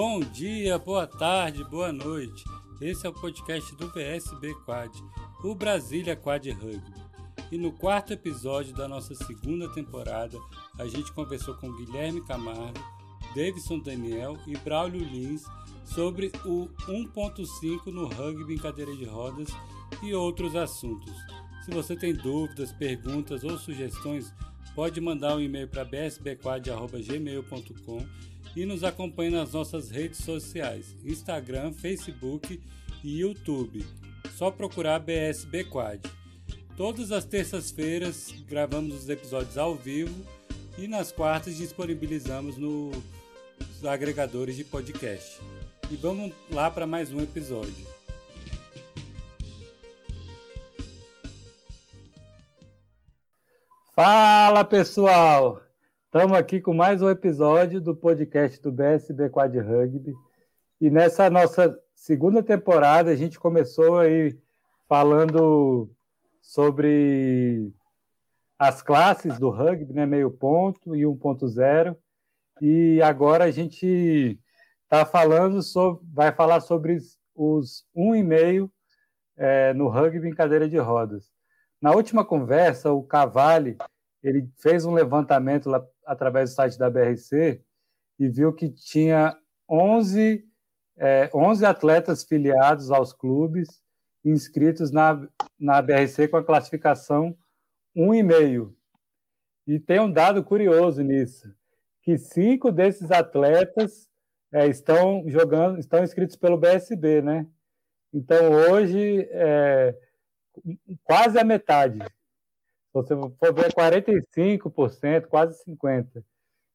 Bom dia, boa tarde, boa noite. Esse é o podcast do VSB Quad, o Brasília Quad Rugby. E no quarto episódio da nossa segunda temporada, a gente conversou com Guilherme Camargo, Davidson Daniel e Braulio Lins sobre o 1.5 no rugby em cadeira de rodas e outros assuntos. Se você tem dúvidas, perguntas ou sugestões, pode mandar um e-mail para bsbquad.gmail.com e nos acompanhe nas nossas redes sociais, Instagram, Facebook e YouTube. Só procurar BSB Quad. Todas as terças-feiras gravamos os episódios ao vivo e nas quartas disponibilizamos nos agregadores de podcast. E vamos lá para mais um episódio. Fala pessoal! Estamos aqui com mais um episódio do podcast do BSB Quad Rugby. E nessa nossa segunda temporada, a gente começou aí falando sobre as classes do rugby, né, meio ponto e 1.0. E agora a gente está falando sobre, vai falar sobre os 1,5 é, no rugby em cadeira de rodas. Na última conversa, o Cavalli ele fez um levantamento lá através do site da BRC e viu que tinha 11, é, 11 atletas filiados aos clubes inscritos na, na BRC com a classificação 1,5. E tem um dado curioso nisso, que cinco desses atletas é, estão jogando, estão inscritos pelo BSB, né? Então hoje é, quase a metade você for ver 45%, quase 50%.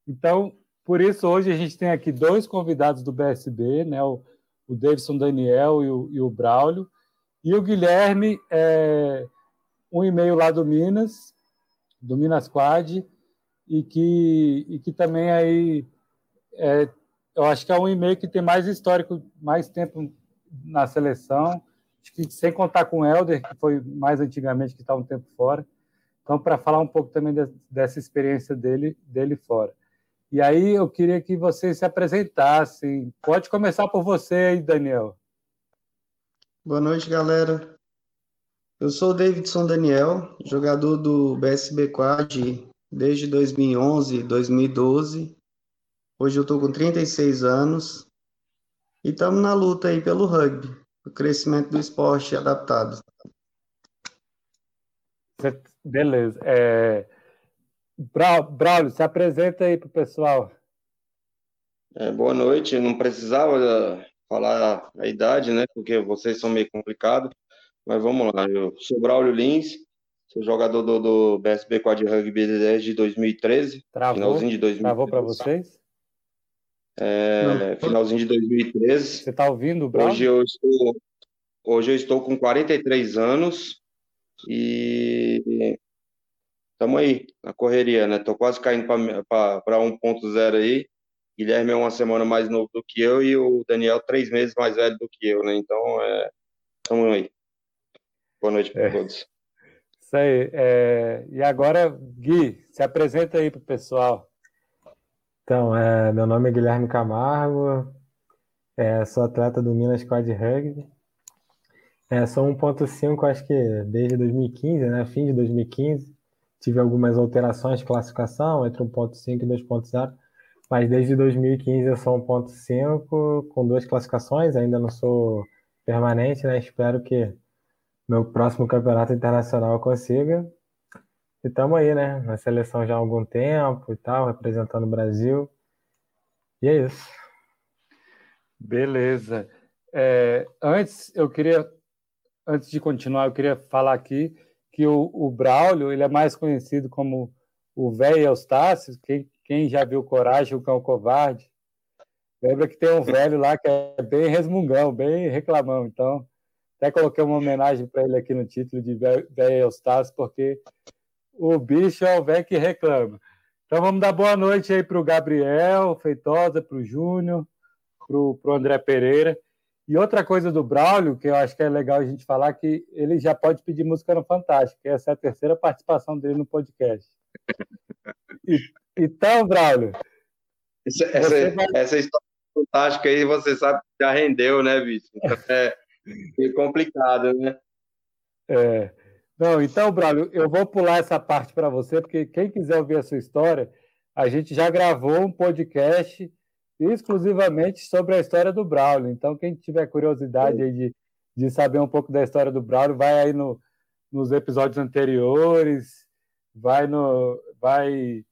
Então, por isso, hoje a gente tem aqui dois convidados do BSB, né? o, o Davidson Daniel e o, e o Braulio, e o Guilherme, é, um e-mail lá do Minas, do Minas Quad, e que, e que também aí é, eu acho que é um e-mail que tem mais histórico, mais tempo na seleção, acho que sem contar com o Helder, que foi mais antigamente, que está um tempo fora. Então, para falar um pouco também de, dessa experiência dele, dele fora. E aí eu queria que vocês se apresentassem. Pode começar por você aí, Daniel. Boa noite, galera. Eu sou o Davidson Daniel, jogador do BSB Quad desde 2011, 2012. Hoje eu estou com 36 anos e estamos na luta aí pelo rugby, o crescimento do esporte adaptado. Beleza. É... Braulio, se apresenta aí para o pessoal. É, boa noite. Não precisava eh, falar a idade, né? Porque vocês são meio complicados. Mas vamos lá. Eu sou Braulio Lins, sou jogador do, do BSB Quad Rugby desde 2013. Travou, finalzinho de 2013. Travou para vocês? É, finalzinho de 2013. Você está ouvindo, Braulio? Hoje eu estou, hoje eu estou com 43 anos. E estamos aí, na correria, né? Tô quase caindo para 1.0 aí. Guilherme é uma semana mais novo do que eu e o Daniel três meses mais velho do que eu, né? Então, estamos é, aí. Boa noite para é. todos. Isso aí. É, e agora, Gui, se apresenta aí para o pessoal. Então, é, meu nome é Guilherme Camargo, é, sou atleta do Minas Quad Rugby. É, sou 1.5, acho que desde 2015, né? Fim de 2015. Tive algumas alterações de classificação entre 1.5 e 2.0, mas desde 2015 eu sou 1.5 com duas classificações, ainda não sou permanente, né? Espero que meu próximo campeonato internacional eu consiga. E estamos aí, né? Na seleção já há algum tempo e tal, representando o Brasil. E é isso. Beleza. É, antes, eu queria antes de continuar, eu queria falar aqui que o, o Braulio ele é mais conhecido como o velho Eustácio. Quem, quem já viu Coragem, o Cão Covarde, lembra que tem um velho lá que é bem resmungão, bem reclamão. Então, até coloquei uma homenagem para ele aqui no título de velho Eustácio, porque o bicho é o velho que reclama. Então, vamos dar boa noite aí para o Gabriel Feitosa, para o Júnior, para o André Pereira. E outra coisa do Braulio, que eu acho que é legal a gente falar, que ele já pode pedir música no Fantástico, que essa é a terceira participação dele no podcast. E, então, Braulio. Essa, essa, vai... essa, história, fantástica aí, você sabe que já rendeu, né, bicho? Então é, é complicado, né? É. Não, então, Braulio, eu vou pular essa parte para você, porque quem quiser ouvir a sua história, a gente já gravou um podcast exclusivamente sobre a história do Braulio. Então, quem tiver curiosidade aí de, de saber um pouco da história do Braulio, vai aí no, nos episódios anteriores, vai no, vai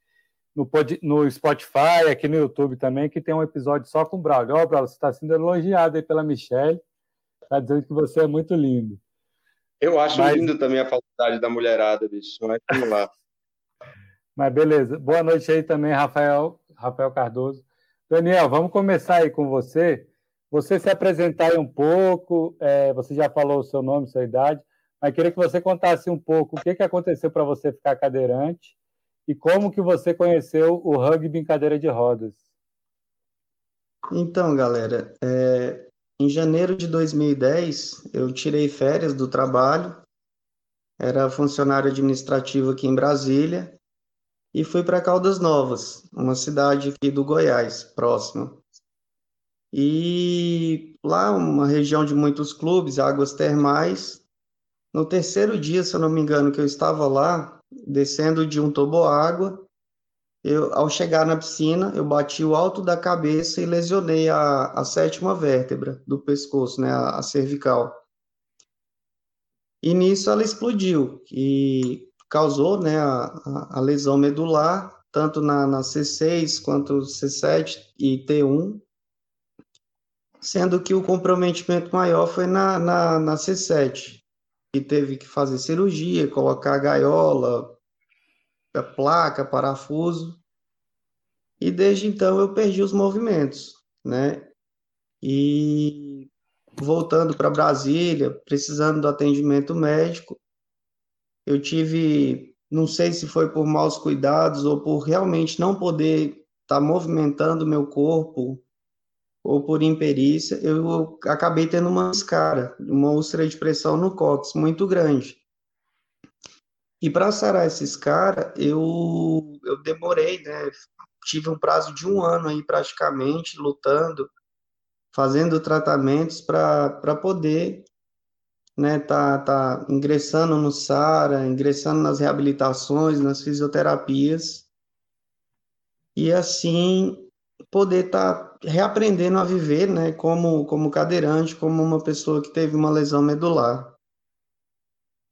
no, no Spotify, aqui no YouTube também, que tem um episódio só com o Braulio. Ó, oh, Braulio, você está sendo elogiado aí pela Michelle, está dizendo que você é muito lindo. Eu acho mas... lindo também a faculdade da mulherada, bicho, mas vamos lá. mas beleza. Boa noite aí também, Rafael, Rafael Cardoso. Daniel, vamos começar aí com você. Você se apresentar aí um pouco, é, você já falou o seu nome, sua idade, mas queria que você contasse um pouco o que, que aconteceu para você ficar cadeirante e como que você conheceu o rugby em cadeira de rodas. Então, galera, é, em janeiro de 2010 eu tirei férias do trabalho, era funcionário administrativo aqui em Brasília e fui para Caldas Novas, uma cidade aqui do Goiás, próxima. E lá, uma região de muitos clubes, águas termais, no terceiro dia, se eu não me engano, que eu estava lá, descendo de um toboágua, eu, ao chegar na piscina, eu bati o alto da cabeça e lesionei a, a sétima vértebra do pescoço, né, a, a cervical. E nisso ela explodiu e causou né, a, a lesão medular, tanto na, na C6 quanto C7 e T1, sendo que o comprometimento maior foi na, na, na C7 que teve que fazer cirurgia, colocar gaiola, placa, parafuso. E desde então eu perdi os movimentos, né? E voltando para Brasília, precisando do atendimento médico, eu tive, não sei se foi por maus cuidados ou por realmente não poder estar tá movimentando meu corpo ou por imperícia, eu acabei tendo uma escara, uma úlcera de pressão no cóccix muito grande. E para sarar essa escara, eu, eu demorei, né? Tive um prazo de um ano aí praticamente lutando, fazendo tratamentos para poder né, tá, tá ingressando no SARA, ingressando nas reabilitações, nas fisioterapias, e assim poder estar tá reaprendendo a viver, né, como, como cadeirante, como uma pessoa que teve uma lesão medular.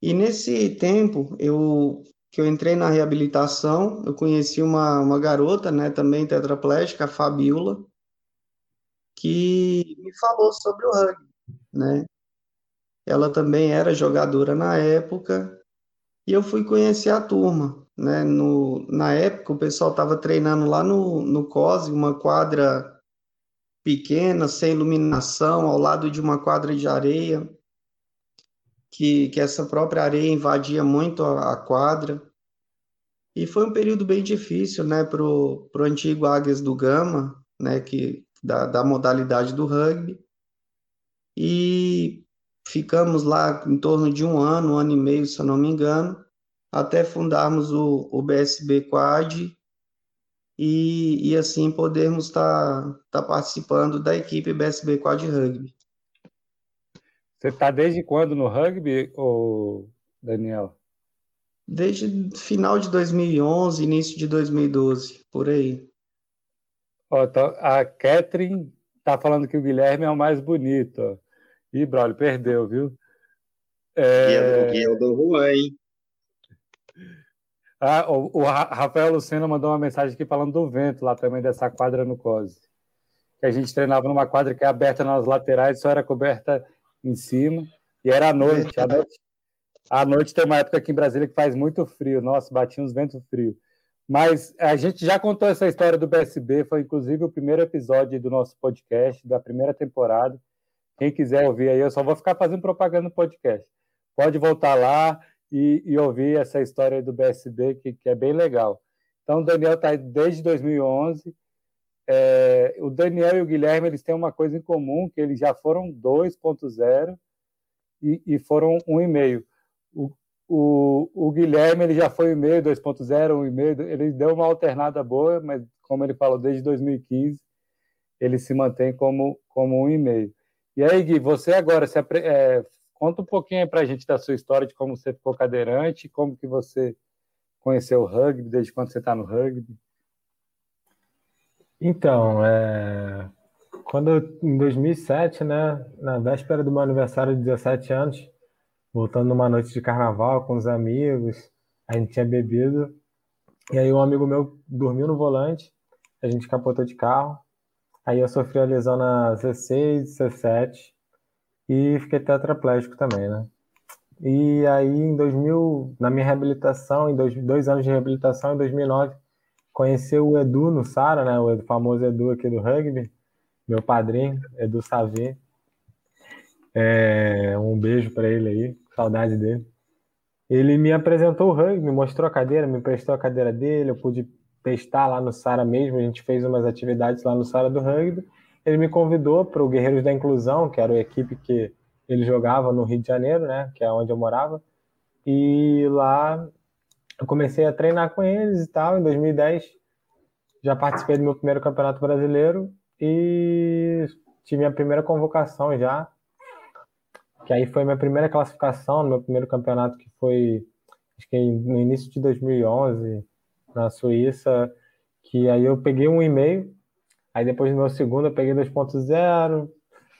E nesse tempo, eu que eu entrei na reabilitação, eu conheci uma, uma garota, né, também tetraplégica, a Fabiola, que me falou sobre o rugby, né? Ela também era jogadora na época, e eu fui conhecer a turma, né? No, na época, o pessoal estava treinando lá no, no COSE, uma quadra pequena, sem iluminação, ao lado de uma quadra de areia, que, que essa própria areia invadia muito a, a quadra. E foi um período bem difícil, né, para o antigo Águias do Gama, né, que, da, da modalidade do rugby. E ficamos lá em torno de um ano, um ano e meio, se eu não me engano, até fundarmos o, o BSB Quad e, e assim podermos estar tá, tá participando da equipe BSB Quad Rugby. Você está desde quando no rugby, ou Daniel? Desde final de 2011, início de 2012, por aí. Ó, tá, a Catherine tá falando que o Guilherme é o mais bonito. Ih, Braulio, perdeu, viu? É... O é o do Juan, hein? Ah, o, o, Rafael Lucena mandou uma mensagem aqui falando do vento lá também, dessa quadra no COSE. Que a gente treinava numa quadra que é aberta nas laterais, só era coberta em cima, e era à noite. À noite, à noite tem uma época aqui em Brasília que faz muito frio, nossa, batia uns ventos frios. Mas a gente já contou essa história do BSB, foi inclusive o primeiro episódio do nosso podcast, da primeira temporada. Quem quiser ouvir aí, eu só vou ficar fazendo propaganda no podcast. Pode voltar lá, e, e ouvir essa história do BSB, que, que é bem legal. Então, o Daniel está desde 2011. É, o Daniel e o Guilherme eles têm uma coisa em comum, que eles já foram 2.0 e, e foram 1,5. O, o, o Guilherme ele já foi 1,5, 2.0, 1,5. Ele deu uma alternada boa, mas como ele falou, desde 2015 ele se mantém como, como um e-mail. E aí, Gui, você agora se, é, conta um pouquinho para a gente da sua história, de como você ficou cadeirante, como que você conheceu o rugby, desde quando você está no rugby. Então, é... quando eu, em 2007, né, na véspera do meu aniversário de 17 anos, voltando numa noite de carnaval com os amigos, a gente tinha bebido, e aí um amigo meu dormiu no volante, a gente capotou de carro, aí eu sofri a lesão na C6, C7 e fiquei tetraplégico também, né? E aí em 2000, na minha reabilitação, em dois, dois anos de reabilitação, em 2009, conheci o Edu no Sara, né? O famoso Edu aqui do rugby, meu padrinho, Edu Savi. É, um beijo para ele aí, saudade dele. Ele me apresentou o rugby, me mostrou a cadeira, me prestou a cadeira dele, eu pude testar lá no Sara mesmo, a gente fez umas atividades lá no Sara do rugby. Ele me convidou para o Guerreiros da Inclusão, que era a equipe que ele jogava no Rio de Janeiro, né, que é onde eu morava. E lá eu comecei a treinar com eles e tal. Em 2010 já participei do meu primeiro campeonato brasileiro e tive minha primeira convocação já que aí foi minha primeira classificação no meu primeiro campeonato, que foi acho que no início de 2011, na Suíça, que aí eu peguei um e-mail, aí depois no meu segundo eu peguei 2.0,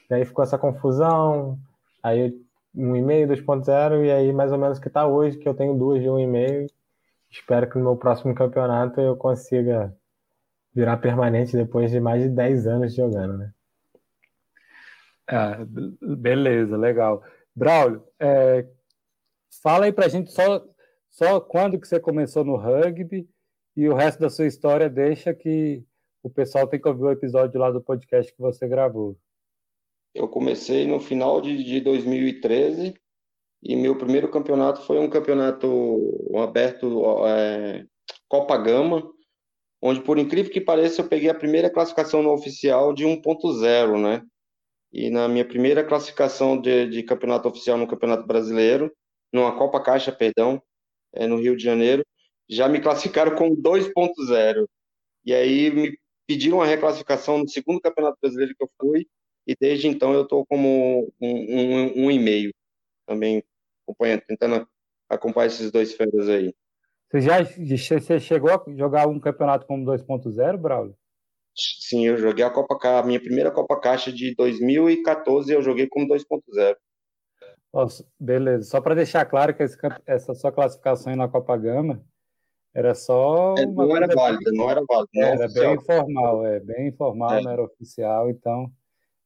aí ficou essa confusão, aí um e-mail 2.0 e aí mais ou menos que está hoje, que eu tenho duas de um e-mail. Espero que no meu próximo campeonato eu consiga virar permanente depois de mais de 10 anos jogando, né? Ah, beleza, legal. Braulio, é, fala aí pra gente só, só quando que você começou no rugby e o resto da sua história deixa que o pessoal tem que ouvir o episódio lá do podcast que você gravou. Eu comecei no final de, de 2013 e meu primeiro campeonato foi um campeonato aberto é, Copa Gama, onde por incrível que pareça eu peguei a primeira classificação no oficial de 1.0, né? E na minha primeira classificação de, de campeonato oficial no Campeonato Brasileiro, numa Copa Caixa, perdão, é, no Rio de Janeiro, já me classificaram com 2.0. E aí me pediram a reclassificação no segundo Campeonato Brasileiro que eu fui, e desde então eu estou como um, um, um e meio também acompanhando, tentando acompanhar esses dois férias aí. Você já você chegou a jogar um campeonato como 2.0, Braulio? Sim, eu joguei a Copa Caixa, minha primeira Copa Caixa de 2014 eu joguei como 2.0. Nossa, beleza. Só para deixar claro que esse, essa sua classificação na Copa Gama era só. É, não era válida, não era válida. Não era bem informal, é bem informal, é. não era oficial, então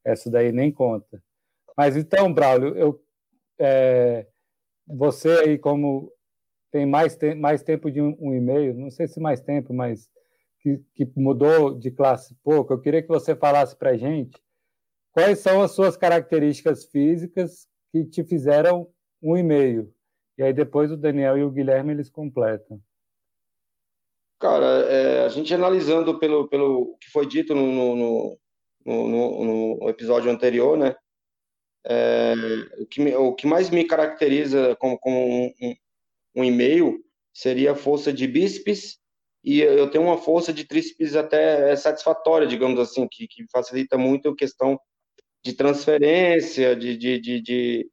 essa daí nem conta. Mas então, Braulio, eu, é, você aí, como tem mais, te mais tempo de um, um e-mail, não sei se mais tempo, mas que, que mudou de classe pouco, eu queria que você falasse para a gente quais são as suas características físicas que te fizeram um e-mail. E aí depois o Daniel e o Guilherme eles completam. Cara, é, a gente analisando pelo, pelo que foi dito no, no, no, no episódio anterior, né? É, o, que, o que mais me caracteriza como, como um, um, e-mail seria a força de bíceps e eu tenho uma força de tríceps até satisfatória, digamos assim, que, que facilita muito a questão de transferência, de, de, de, de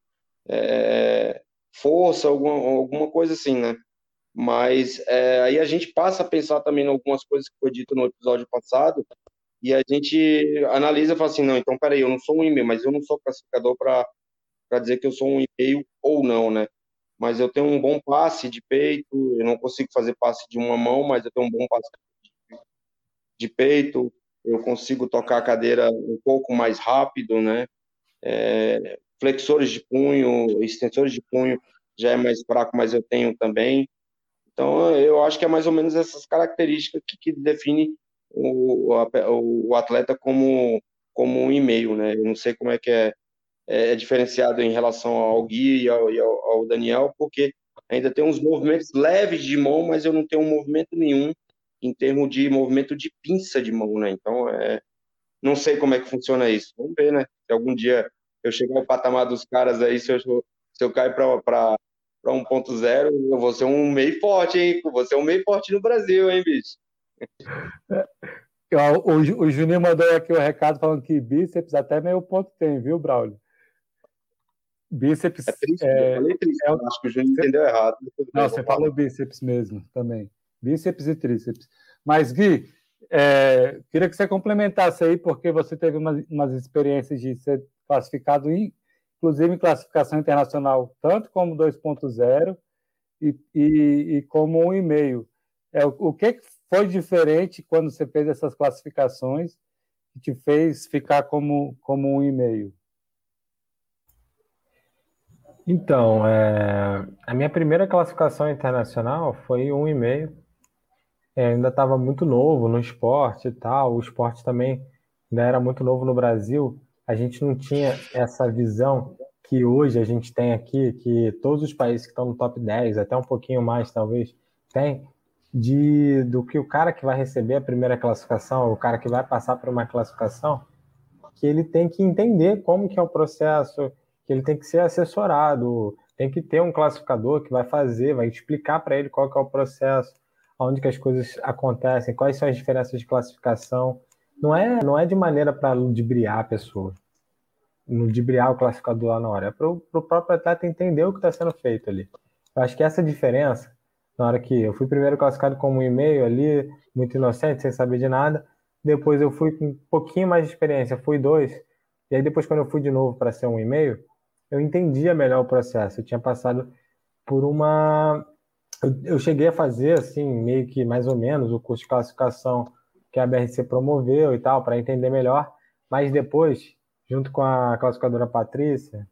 é, força, alguma, alguma coisa assim, né? Mas é, aí a gente passa a pensar também em algumas coisas que foi dito no episódio passado, e a gente analisa e fala assim, não, então peraí, eu não sou um e-mail, mas eu não sou classificador para dizer que eu sou um e-mail ou não, né? mas eu tenho um bom passe de peito, eu não consigo fazer passe de uma mão, mas eu tenho um bom passe de peito, eu consigo tocar a cadeira um pouco mais rápido, né? É, flexores de punho, extensores de punho já é mais fraco, mas eu tenho também. Então, eu acho que é mais ou menos essas características que, que define o, o, atleta como, como um e-mail, né? Eu não sei como é que é é, é, diferenciado em relação ao Gui e ao, e ao, ao, Daniel, porque ainda tem uns movimentos leves de mão, mas eu não tenho um movimento nenhum em termos de movimento de pinça de mão, né? Então, é, não sei como é que funciona isso. Vamos ver, né? Se algum dia eu chegar ao patamar dos caras aí, se eu, se eu cair para 1.0, eu vou ser um meio forte, hein? Vou ser um meio forte no Brasil, hein, bicho? O, o, o Juninho mandou aqui o recado falando que bíceps até meio ponto tem, viu, Braulio? Bíceps. É triste, é, eu falei triste, é, acho que o Juninho entendeu errado. Não, você falou bíceps mesmo também. Bíceps e tríceps. Mas, Gui, é, queria que você complementasse aí, porque você teve umas, umas experiências de ser classificado, em, inclusive em classificação internacional, tanto como 2.0 e, e, e, como 1,5. É, o, o que foi diferente quando você fez essas classificações que te fez ficar como, como 1,5? Então, é, a minha primeira classificação internacional foi 1,5 é, ainda estava muito novo no esporte e tal. O esporte também ainda era muito novo no Brasil. A gente não tinha essa visão que hoje a gente tem aqui, que todos os países que estão no top 10, até um pouquinho mais talvez, tem, de, do que o cara que vai receber a primeira classificação, o cara que vai passar por uma classificação, que ele tem que entender como que é o processo, que ele tem que ser assessorado, tem que ter um classificador que vai fazer, vai explicar para ele qual que é o processo, onde que as coisas acontecem, quais são as diferenças de classificação. Não é, não é de maneira para ludibriar a pessoa, ludibriar o classificador lá na hora. É para o próprio atleta entender o que está sendo feito ali. Eu acho que essa diferença, na hora que eu fui primeiro classificado como um e-mail ali, muito inocente, sem saber de nada, depois eu fui com um pouquinho mais de experiência, fui dois, e aí depois quando eu fui de novo para ser um e-mail, eu entendia melhor o processo. Eu tinha passado por uma eu, cheguei a fazer, assim, meio que mais ou menos, o curso de classificação que a BRC promoveu e tal, para entender melhor, mas depois, junto com a classificadora Patrícia,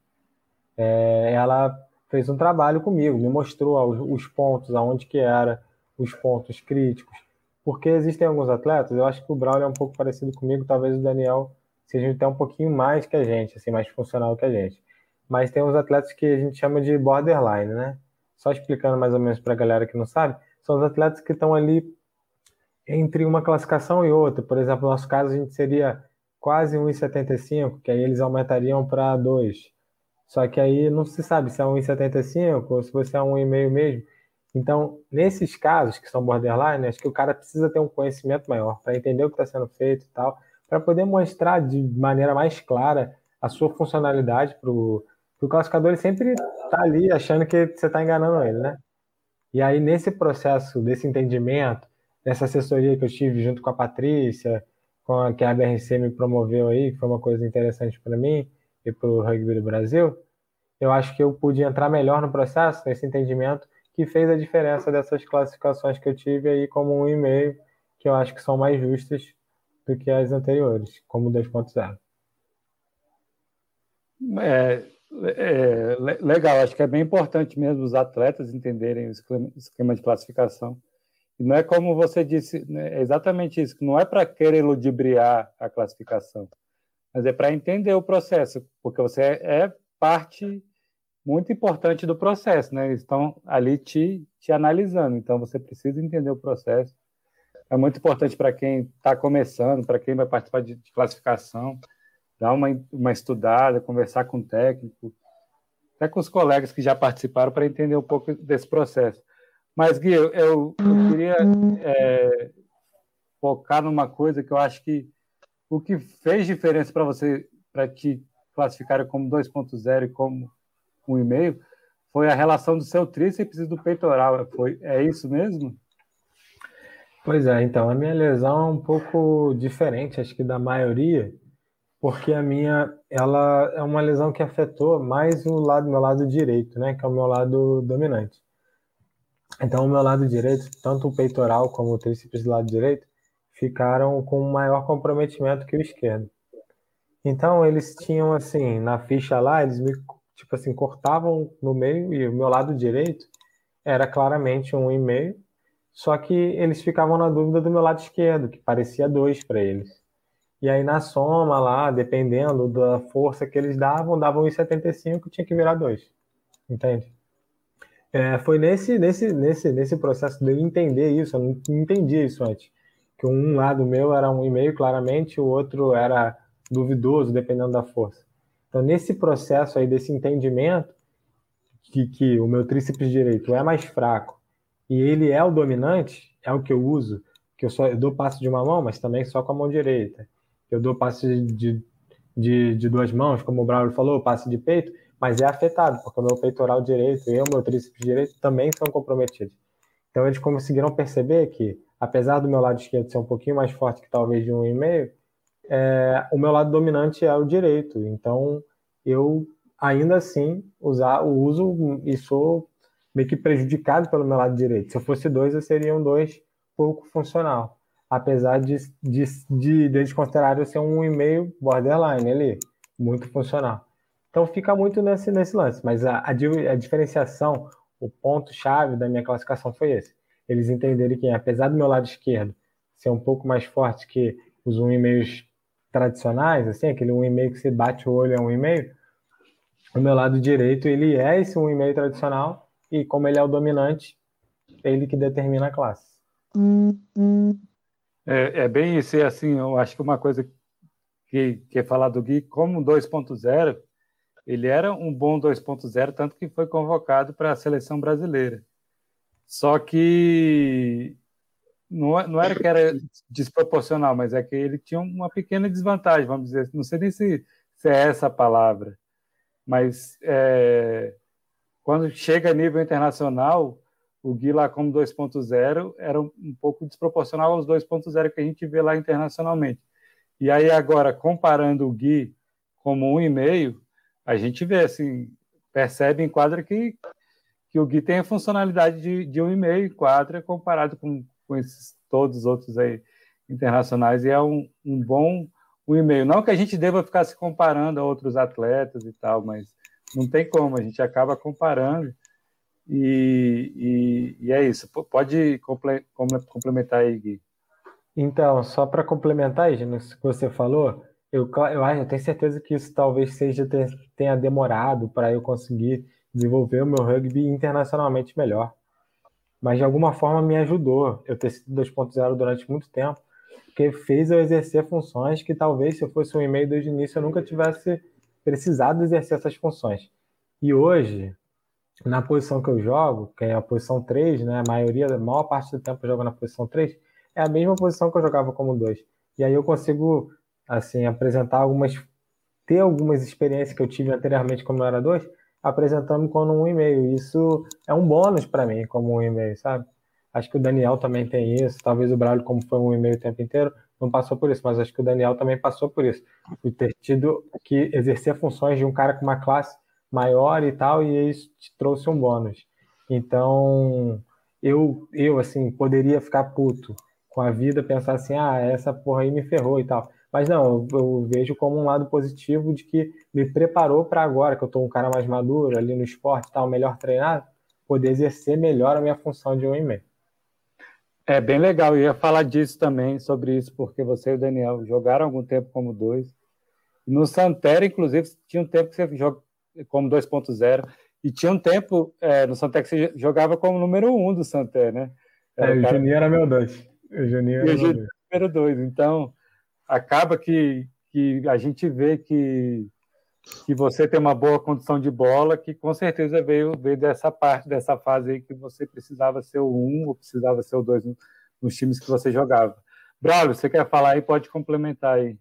é, ela fez um trabalho comigo, me mostrou os, os pontos, aonde que era, os pontos críticos, porque existem alguns atletas, eu acho que o Braulio é um pouco parecido comigo, talvez o Daniel seja até um pouquinho mais que a gente, assim, mais funcional que a gente. Mas tem uns atletas que a gente chama de borderline, né? só explicando mais ou menos para a galera que não sabe, são os atletas que estão ali entre uma classificação e outra. Por exemplo, no nosso caso, a gente seria quase 1,75, que aí eles aumentariam para 2. Só que aí não se sabe se é 1,75 ou se você é 1,5 mesmo. Então, nesses casos que são borderline, acho que o cara precisa ter um conhecimento maior para entender o que está sendo feito e tal, para poder mostrar de maneira mais clara a sua funcionalidade para o classificador ele sempre tá ali achando que você está enganando ele, né? E aí, nesse processo desse entendimento, dessa assessoria que eu tive junto com a Patrícia, com a que a BRC me promoveu aí, que foi uma coisa interessante para mim e para o rugby do Brasil, eu acho que eu pude entrar melhor no processo, nesse entendimento, que fez a diferença dessas classificações que eu tive aí como um e-mail, que eu acho que são mais justas do que as anteriores, como 2.0. É, é, legal, acho que é bem importante mesmo os atletas entenderem o esquema de classificação. Não é como você disse, né, é exatamente isso, não é para querer ludibriar a classificação, mas é para entender o processo, porque você é, é parte muito importante do processo, né? Eles estão ali te, te analisando, então você precisa entender o processo. É muito importante para quem está começando, para quem vai participar de, de classificação dar uma, uma estudada, conversar com o técnico, até com os colegas que já participaram para entender um pouco desse processo. Mas, Gui, eu, eu, queria é, focar numa coisa que eu acho que o que fez diferença para você, para te classificar como 2.0 e como 1,5, foi a relação do seu tríceps e do peitoral. Foi, é isso mesmo? Pois é, então, a minha lesão é um pouco diferente, acho que da maioria, porque a minha ela é uma lesão que afetou mais o lado meu lado direito, né, que é o meu lado dominante. Então, o meu lado direito, tanto o peitoral como o tríceps do lado direito, ficaram com maior comprometimento que o esquerdo. Então, eles tinham assim, na ficha lá, eles me tipo assim, cortavam no meio e o meu lado direito era claramente um e meio, só que eles ficavam na dúvida do meu lado esquerdo, que parecia dois para eles. E aí na soma lá, dependendo da força que eles davam, davam 1,75, tinha que virar 2. Entende? É, foi nesse, nesse, nesse, nesse processo de eu entender isso, eu não entendia isso antes. Que um lado meu era um e-mail, claramente, o outro era duvidoso, dependendo da força. Então, nesse processo aí, desse entendimento, que, que o meu tríceps direito é mais fraco e ele é o dominante, é o que eu uso, que eu só eu dou passe de uma mão, mas também só com a mão direita. Eu dou passe de, de, de duas mãos, como o Braulio falou, passe de peito, mas é afetado, porque o meu peitoral direito e o meu tríceps direito também são comprometidos. Então eles conseguiram perceber que, apesar do meu lado esquerdo ser um pouquinho mais forte que talvez de um e meio, é, o meu lado dominante é o direito. Então eu ainda assim usar uso e sou meio que prejudicado pelo meu lado direito. Se eu fosse dois, eu seria um dois pouco funcional, apesar de, de, de, de eles considerarem eu ser um e-mail borderline ali, muito funcional. Então fica muito nesse, nesse lance, mas a, a, a diferenciação, o ponto-chave da minha classificação foi esse. Eles entenderem que, apesar do meu lado esquerdo ser um pouco mais forte que os um e-mails tradicionais, assim, aquele um e-mail que você bate o olho é um e-mail, o meu lado direito ele é esse um e-mail tradicional e como ele é o dominante, ele que determina a classe. É, é bem isso, assim, eu acho que uma coisa que, que é falar do Gui, como 2.0, ele era um bom 2.0, tanto que foi convocado para a seleção brasileira. Só que não, não era que era desproporcional, mas é que ele tinha uma pequena desvantagem, vamos dizer. Não sei nem se, se é essa a palavra, mas é, quando chega a nível internacional, o Gui lá como 2.0 era um, um, pouco desproporcional aos 2.0 que a gente vê lá internacionalmente. E aí agora, comparando o Gui como 1,5, a gente vê, assim, percebe em quadra que, que o Gui tem a funcionalidade de, de 1,5 em quadra comparado com, com esses, todos os outros aí internacionais e é um, um bom 1,5. Não que a gente deva ficar se comparando a outros atletas e tal, mas não tem como, a gente acaba comparando e, e, e é isso. Pode complementar aí, Gui. Então, só para complementar isso que você falou, eu, eu, eu tenho certeza que isso talvez seja tenha demorado para eu conseguir desenvolver o meu rugby internacionalmente melhor. Mas de alguma forma me ajudou eu ter sido 2.0 durante muito tempo, porque fez eu exercer funções que talvez se eu fosse um e-mail desde o início eu nunca tivesse precisado exercer essas funções. E hoje, na posição que eu jogo, que é a posição 3, né? A maioria, a maior parte do tempo eu jogo na posição 3, é a mesma posição que eu jogava como 2. E aí eu consigo, assim, apresentar algumas. ter algumas experiências que eu tive anteriormente como era 2, apresentando como um e-mail. Isso é um bônus para mim, como um e-mail, sabe? Acho que o Daniel também tem isso, talvez o Braulio, como foi um e-mail o tempo inteiro, não passou por isso, mas acho que o Daniel também passou por isso. De ter tido que exercer funções de um cara com uma classe maior e tal, e isso te trouxe um bônus. Então, eu, eu assim, poderia ficar puto com a vida, pensar assim, ah, essa porra aí me ferrou e tal. Mas não, eu, eu vejo como um lado positivo de que me preparou para agora, que eu tô um cara mais maduro ali no esporte e tal, melhor treinado, poder exercer melhor a minha função de um e meio. É bem legal, eu ia falar disso também, sobre isso, porque você e o Daniel jogaram algum tempo como dois. No Santera, inclusive, tinha um tempo que você joga como 2.0, e tinha um tempo é, no Santera que você jogava como número um do Santera, né? Era é, o cara... Juninho era meu dois. O Juninho era meu dois. número dois. Então, acaba que, que a gente vê que que você tem uma boa condição de bola, que com certeza veio, veio dessa parte, dessa fase aí que você precisava ser o um ou precisava ser o dois nos times que você jogava. Braulio, você quer falar aí? Pode complementar aí.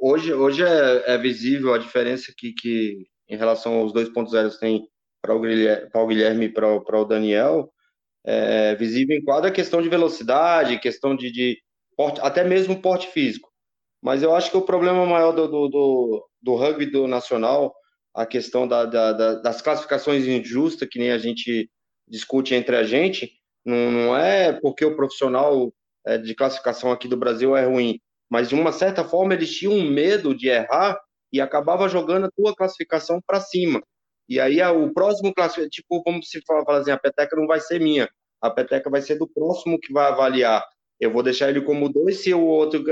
Hoje, hoje é, é visível a diferença que, que em relação aos 2.0 tem para o Guilherme, e para, o Daniel, é visível em quadra a questão de velocidade, questão de, de porte, até mesmo porte físico. Mas eu acho que o problema maior do, do, do, do rugby do nacional, a questão da, da, da, das classificações injustas, que nem a gente discute entre a gente, não, não é porque o profissional é, de classificação aqui do Brasil é ruim, mas de uma certa forma eles tinham medo de errar e acabava jogando a tua classificação para cima. E aí o próximo classificado, tipo, como se fala, fala assim, a peteca não vai ser minha, a peteca vai ser do próximo que vai avaliar eu vou deixar ele como dois, se o outro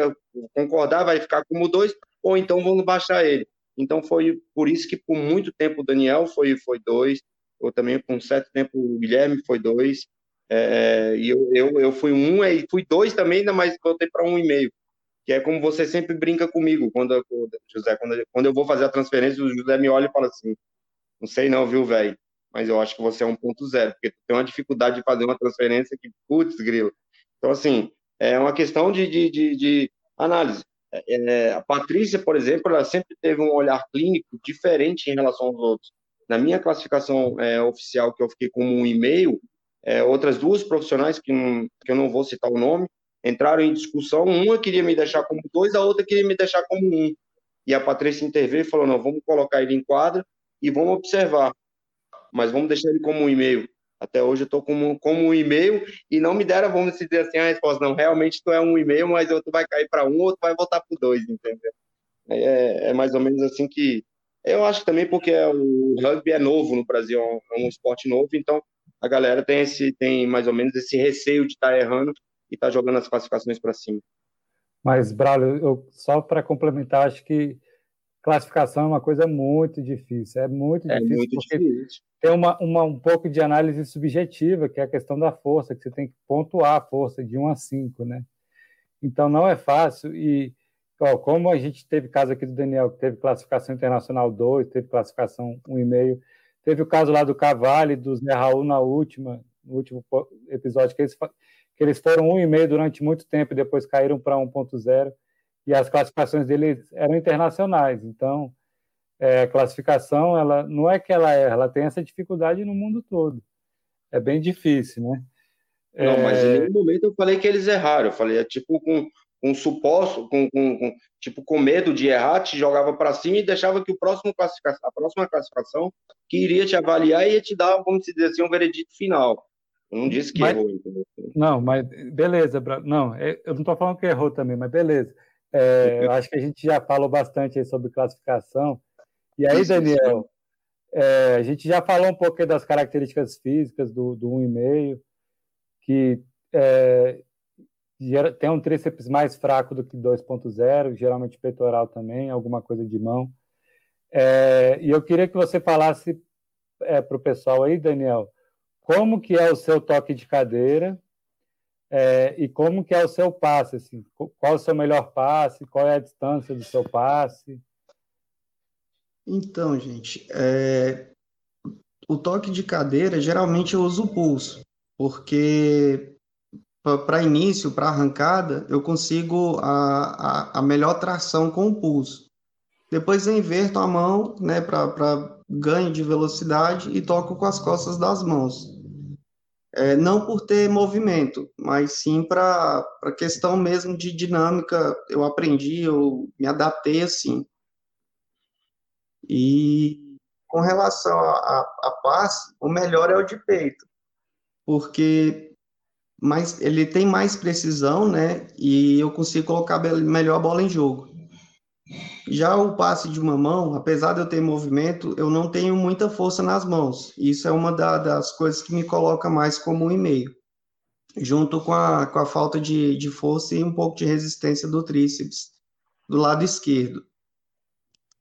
concordar, vai ficar como dois, ou então vamos baixar ele. Então foi por isso que por muito tempo o Daniel foi, foi dois, ou também com certo tempo o Guilherme foi dois, é, e eu, eu, eu fui um, e fui dois também, ainda mais voltei para um e meio, que é como você sempre brinca comigo, quando, José, quando, quando eu vou fazer a transferência, o José me olha e fala assim, não sei não, viu, velho, mas eu acho que você é 1.0, porque tem uma dificuldade de fazer uma transferência que, putz, grilo. Então, assim, é uma questão de, de, de, de análise. É, a Patrícia, por exemplo, ela sempre teve um olhar clínico diferente em relação aos outros. Na minha classificação é, oficial, que eu fiquei com um e-mail, é, outras duas profissionais, que, não, que eu não vou citar o nome, entraram em discussão. Uma queria me deixar como dois, a outra queria me deixar como um. E a Patrícia interveio e falou: não, vamos colocar ele em quadra e vamos observar. Mas vamos deixar ele como um e-mail. Até hoje eu estou como, como um e-mail e não me deram, vamos dizer assim, a resposta. Não, realmente tu é um e-mail, mas outro vai cair para um, outro vai voltar para dois, entendeu? É, é, mais ou menos assim que. Eu acho também porque é, o rugby é novo no Brasil, é um, é um esporte novo, então a galera tem, esse, tem mais ou menos esse receio de estar tá errando e estar tá jogando as classificações para cima. Mas, Braulio, eu, só para complementar, acho que classificação é uma coisa muito difícil. É muito é difícil muito porque difícil. tem uma, uma, um pouco de análise subjetiva, que é a questão da força, que você tem que pontuar a força de 1 a 5, né? Então não é fácil. E ó, como a gente teve caso aqui do Daniel, que teve classificação internacional 2, teve classificação 1,5, teve o caso lá do Cavalli, do Zé Raul na última, no último episódio, que eles, que eles foram 1,5 durante muito tempo e depois caíram para 1,0 e as classificações dele eram internacionais. Então, é, a classificação, ela não é que ela é, ela tem essa dificuldade no mundo todo. É bem difícil, né? Não, é... mas em nenhum momento eu falei que eles erraram. Eu falei, é tipo, com, com suposto, com, com, com, tipo, com medo de errar, te jogava para cima e deixava que o próximo classificação, a próxima classificação que iria te avaliar ia te dar, vamos dizer assim, um veredito final. Eu não disse que mas, errou, entendeu? Não, mas beleza, não, é, eu não estou falando que errou também, mas beleza. É, acho que a gente já falou bastante sobre classificação. E aí, Daniel, é, a gente já falou um pouco das características físicas do, do 1,5, que é, tem um tríceps mais fraco do que 2.0, geralmente peitoral também, alguma coisa de mão. É, e eu queria que você falasse é, para o pessoal aí, Daniel, como que é o seu toque de cadeira é, e como que é o seu passe, assim, qual o seu melhor passe, qual é a distância do seu passe? Então, gente, é, o toque de cadeira, geralmente eu uso o pulso, porque para início, para arrancada, eu consigo a, a, a, melhor tração com o pulso. Depois eu inverto a mão né, para ganho de velocidade e toco com as costas das mãos. É, não por ter movimento, mas sim para questão mesmo de dinâmica. Eu aprendi, eu me adaptei assim. E com relação a passe, o melhor é o de peito, porque mais, ele tem mais precisão, né? E eu consigo colocar melhor a bola em jogo. Já o passe de uma mão, apesar de eu ter movimento, eu não tenho muita força nas mãos. Isso é uma da, das coisas que me coloca mais como um e-mail, junto com a, com a falta de, de força e um pouco de resistência do tríceps do lado esquerdo.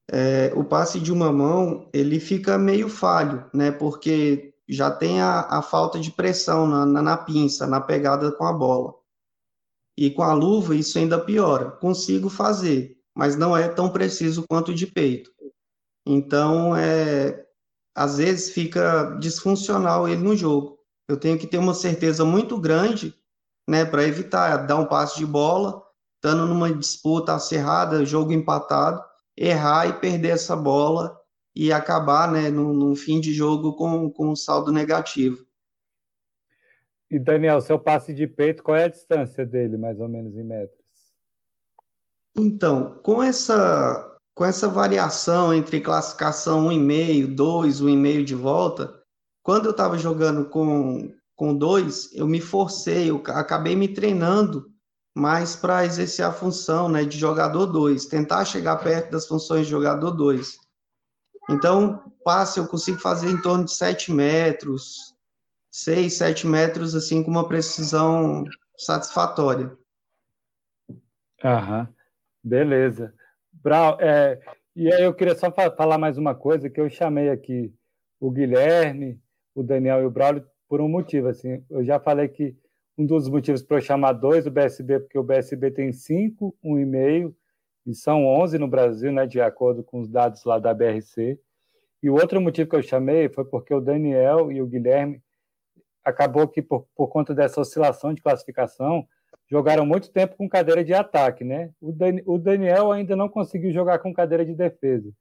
É, o passe de uma mão ele fica meio falho, né? Porque já tem a, a falta de pressão na, na, na pinça, na pegada com a bola. E com a luva isso ainda piora. Consigo fazer, mas não é tão preciso quanto de peito. Então, é, às vezes fica disfuncional ele no jogo. Eu tenho que ter uma certeza muito grande, né, para evitar dar um passe de bola, estando numa disputa acirrada, jogo empatado, errar e perder essa bola e acabar, né, no, no fim de jogo com, com um saldo negativo. E Daniel, seu passe de peito, qual é a distância dele, mais ou menos em metros? Então, com essa com essa variação entre classificação 1,5, 2, 1,5 de volta, quando eu estava jogando com, com dois, eu me forcei, eu acabei me treinando mais para exercer a função né, de jogador 2, tentar chegar perto das funções de jogador 2. Então, passe eu consigo fazer em torno de 7 metros, 6, 7 metros, assim, com uma precisão satisfatória. Aham. Beleza. Brau, é, e aí eu queria só falar mais uma coisa, que eu chamei aqui o Guilherme, o Daniel e o Braulio por um motivo. Assim, eu já falei que um dos motivos para eu chamar dois o BSB, porque o BSB tem cinco, um e meio, e são 11 no Brasil, né, de acordo com os dados lá da BRC. E o outro motivo que eu chamei foi porque o Daniel e o Guilherme acabou que por, por conta dessa oscilação de classificação jogaram muito tempo com cadeira de ataque, né? O, Dan, o Daniel ainda não conseguiu jogar com cadeira de defesa.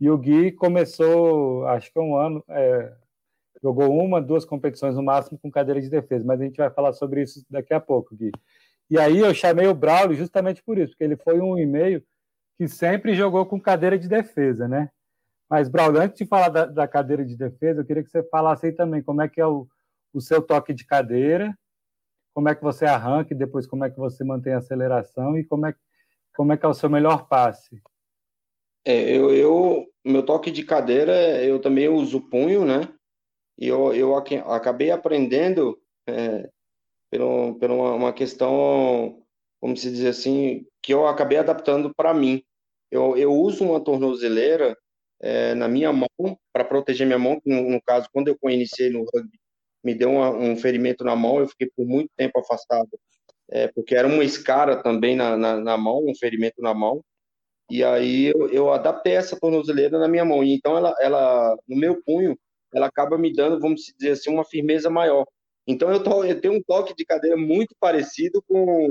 E o Gui começou, acho que um ano, é, jogou uma, duas competições no máximo com cadeira de defesa, mas a gente vai falar sobre isso daqui a pouco, Gui. E aí eu chamei o Braulio justamente por isso, porque ele foi um e-mail que sempre jogou com cadeira de defesa, né? Mas, Braulio, antes de falar da, da, cadeira de defesa, eu queria que você falasse aí também como é que é o, o seu toque de cadeira, como é que você arranca e depois como é que você mantém a aceleração e como é, como é que é o seu melhor passe. É, eu, eu, meu toque de cadeira, eu também uso punho, né? E eu, eu acabei aprendendo é, por uma, uma questão, como se diz assim, que eu acabei adaptando para mim. Eu, eu uso uma tornozeleira é, na minha mão para proteger minha mão, no, no, caso, quando eu iniciei no rugby, me deu uma, um ferimento na mão, eu fiquei por muito tempo afastado, é, porque era uma escara também na, na, na, mão, um ferimento na mão, e aí eu, eu adaptei essa tornozeleira na minha mão, e então ela, ela, no meu punho, ela acaba me dando, vamos dizer assim, uma firmeza maior. Então eu, tô, eu tenho um toque de cadeira muito parecido com,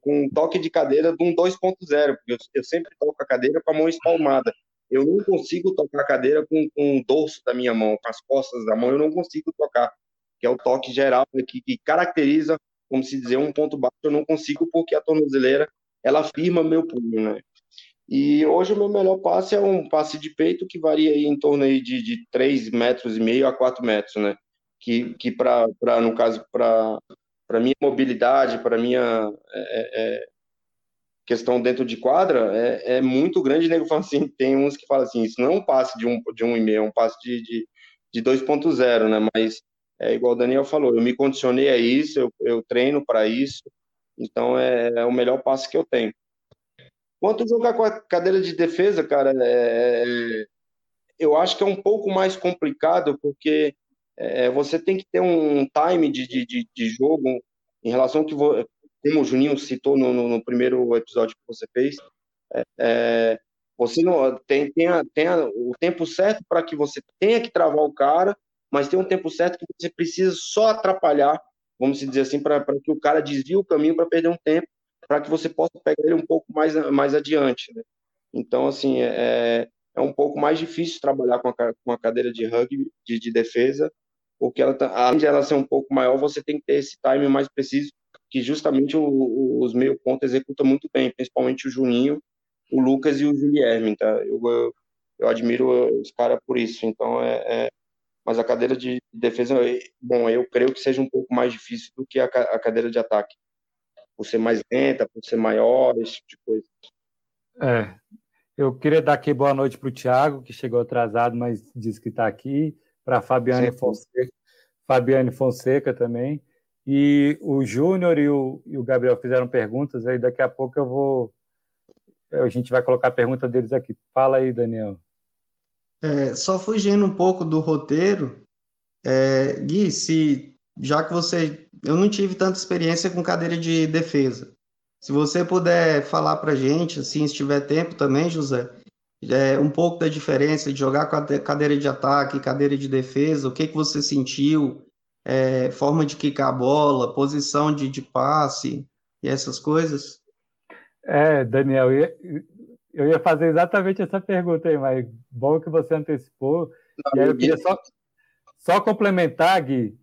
com um toque de cadeira de um 2.0, porque eu, eu, sempre toco a cadeira com a mão espalmada. Eu não consigo tocar a cadeira com, com o dorso da minha mão, com as costas da mão, eu não consigo tocar, que é o toque geral que, que caracteriza, como se dizer, um ponto baixo, eu não consigo porque a tornozeleira, ela firma meu punho, né? E hoje o meu melhor passe é um passe de peito que varia aí em torno aí de, de 3 metros e meio a 4 metros, né? que, que para, no caso, para minha mobilidade, para minha é, é, questão dentro de quadra, é, é muito grande. Nego fala assim, tem uns que falam assim, isso não é um passe de um, de um e meio, é um passe de, de, de 2.0, né? Mas é igual o Daniel falou, eu me condicionei a isso, eu, eu treino para isso, então é, é, o melhor passe que eu tenho. Quanto jogar com a cadeira de defesa, cara, é, é eu acho que é um pouco mais complicado, porque é, você tem que ter um time de, de, de jogo em relação que, como o Juninho citou no, no, no primeiro episódio que você fez, é, é, você não tem, tem, a, tem a, o tempo certo para que você tenha que travar o cara, mas tem um tempo certo que você precisa só atrapalhar, vamos dizer assim, para que o cara desvie o caminho para perder um tempo, para que você possa pegar ele um pouco mais, mais adiante. Né? Então, assim, é, é um pouco mais difícil trabalhar com a, com a cadeira de rugby, de, de defesa, porque ela, tá, além de ela ser um pouco maior, você tem que ter esse time mais preciso, que justamente o, o, os meio pontos executam muito bem, principalmente o Juninho, o Lucas e o Julierme, tá? Eu, eu, eu admiro os caras por isso, então é, é, Mas a cadeira de defesa, bom, eu creio que seja um pouco mais difícil do que a, a cadeira de ataque, por ser mais lenta, por ser maior, esse tipo de coisa. É, eu queria dar aqui boa noite para o Thiago, que chegou atrasado, mas disse que está aqui para Fabiane Fonseca, Fabiane Fonseca também. E o Júnior e o, e o Gabriel fizeram perguntas, aí daqui a pouco eu vou. A gente vai colocar a pergunta deles aqui. Fala aí, Daniel. É, só fugindo um pouco do roteiro, é, Gui, se, já que você. Eu não tive tanta experiência com cadeira de defesa. Se você puder falar para gente, assim, se tiver tempo também, José, é, um pouco da diferença de jogar com a cadeira de ataque, cadeira de defesa, o que, que você sentiu, é, forma de quicar a bola, posição de, de passe e essas coisas? É, Daniel, eu ia, eu ia fazer exatamente essa pergunta aí, mas bom que você antecipou. Não, e aí eu queria só, só complementar, Gui,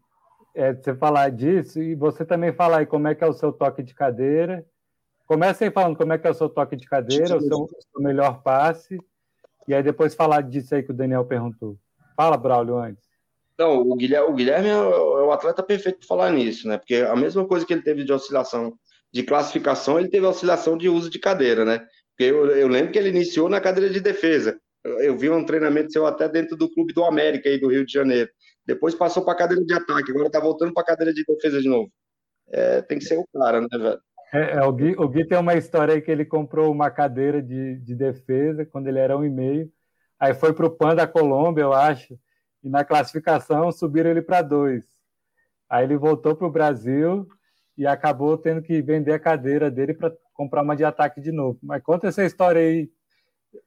é, você falar disso e você também falar aí como é que é o seu toque de cadeira Comece aí falando como é que é o seu toque de cadeira, o seu, o seu, melhor passe, e aí depois falar disso aí que o Daniel perguntou. Fala, Braulio, antes. Não, o Guilherme, o Guilherme é, o, é atleta perfeito para falar nisso, né? Porque a mesma coisa que ele teve de oscilação de classificação, ele teve oscilação de uso de cadeira, né? Porque eu, eu lembro que ele iniciou na cadeira de defesa. Eu, eu vi um treinamento seu até dentro do Clube do América aí do Rio de Janeiro. Depois passou para a cadeira de ataque, agora está voltando para a cadeira de defesa de novo. É, tem que ser o cara, né, velho? É, é, o, Gui, o Gui tem uma história aí que ele comprou uma cadeira de, de defesa quando ele era um e meio. Aí foi para o PAN da Colômbia, eu acho, e na classificação subiram ele para dois. Aí ele voltou para o Brasil e acabou tendo que vender a cadeira dele para comprar uma de ataque de novo. Mas conta essa história aí.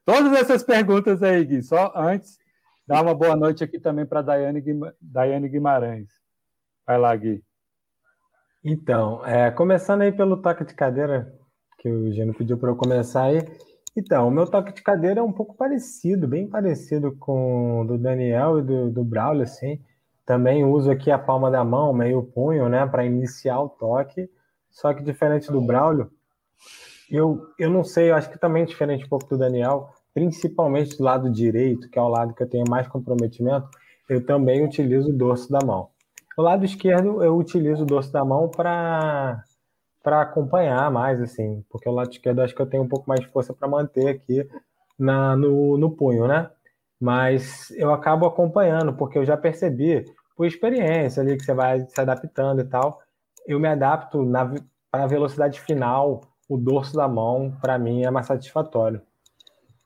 Todas essas perguntas aí, Gui. Só antes, dá uma boa noite aqui também para Daiane Guimarães. Vai lá, Gui. Então, é, começando aí pelo toque de cadeira, que o Gino pediu para eu começar aí. Então, o meu toque de cadeira é um pouco parecido, bem parecido com o do Daniel e do, do Braulio, assim. Também uso aqui a palma da mão, meio punho, né, para iniciar o toque. Só que diferente do Braulio, eu, eu não sei, eu acho que também é diferente um pouco do Daniel, principalmente do lado direito, que é o lado que eu tenho mais comprometimento, eu também utilizo o dorso da mão. O lado esquerdo eu utilizo o dorso da mão para para acompanhar mais, assim, porque o lado esquerdo acho que eu tenho um pouco mais de força para manter aqui na, no, no punho, né? Mas eu acabo acompanhando, porque eu já percebi, por experiência ali, que você vai se adaptando e tal, eu me adapto para a velocidade final, o dorso da mão, para mim, é mais satisfatório,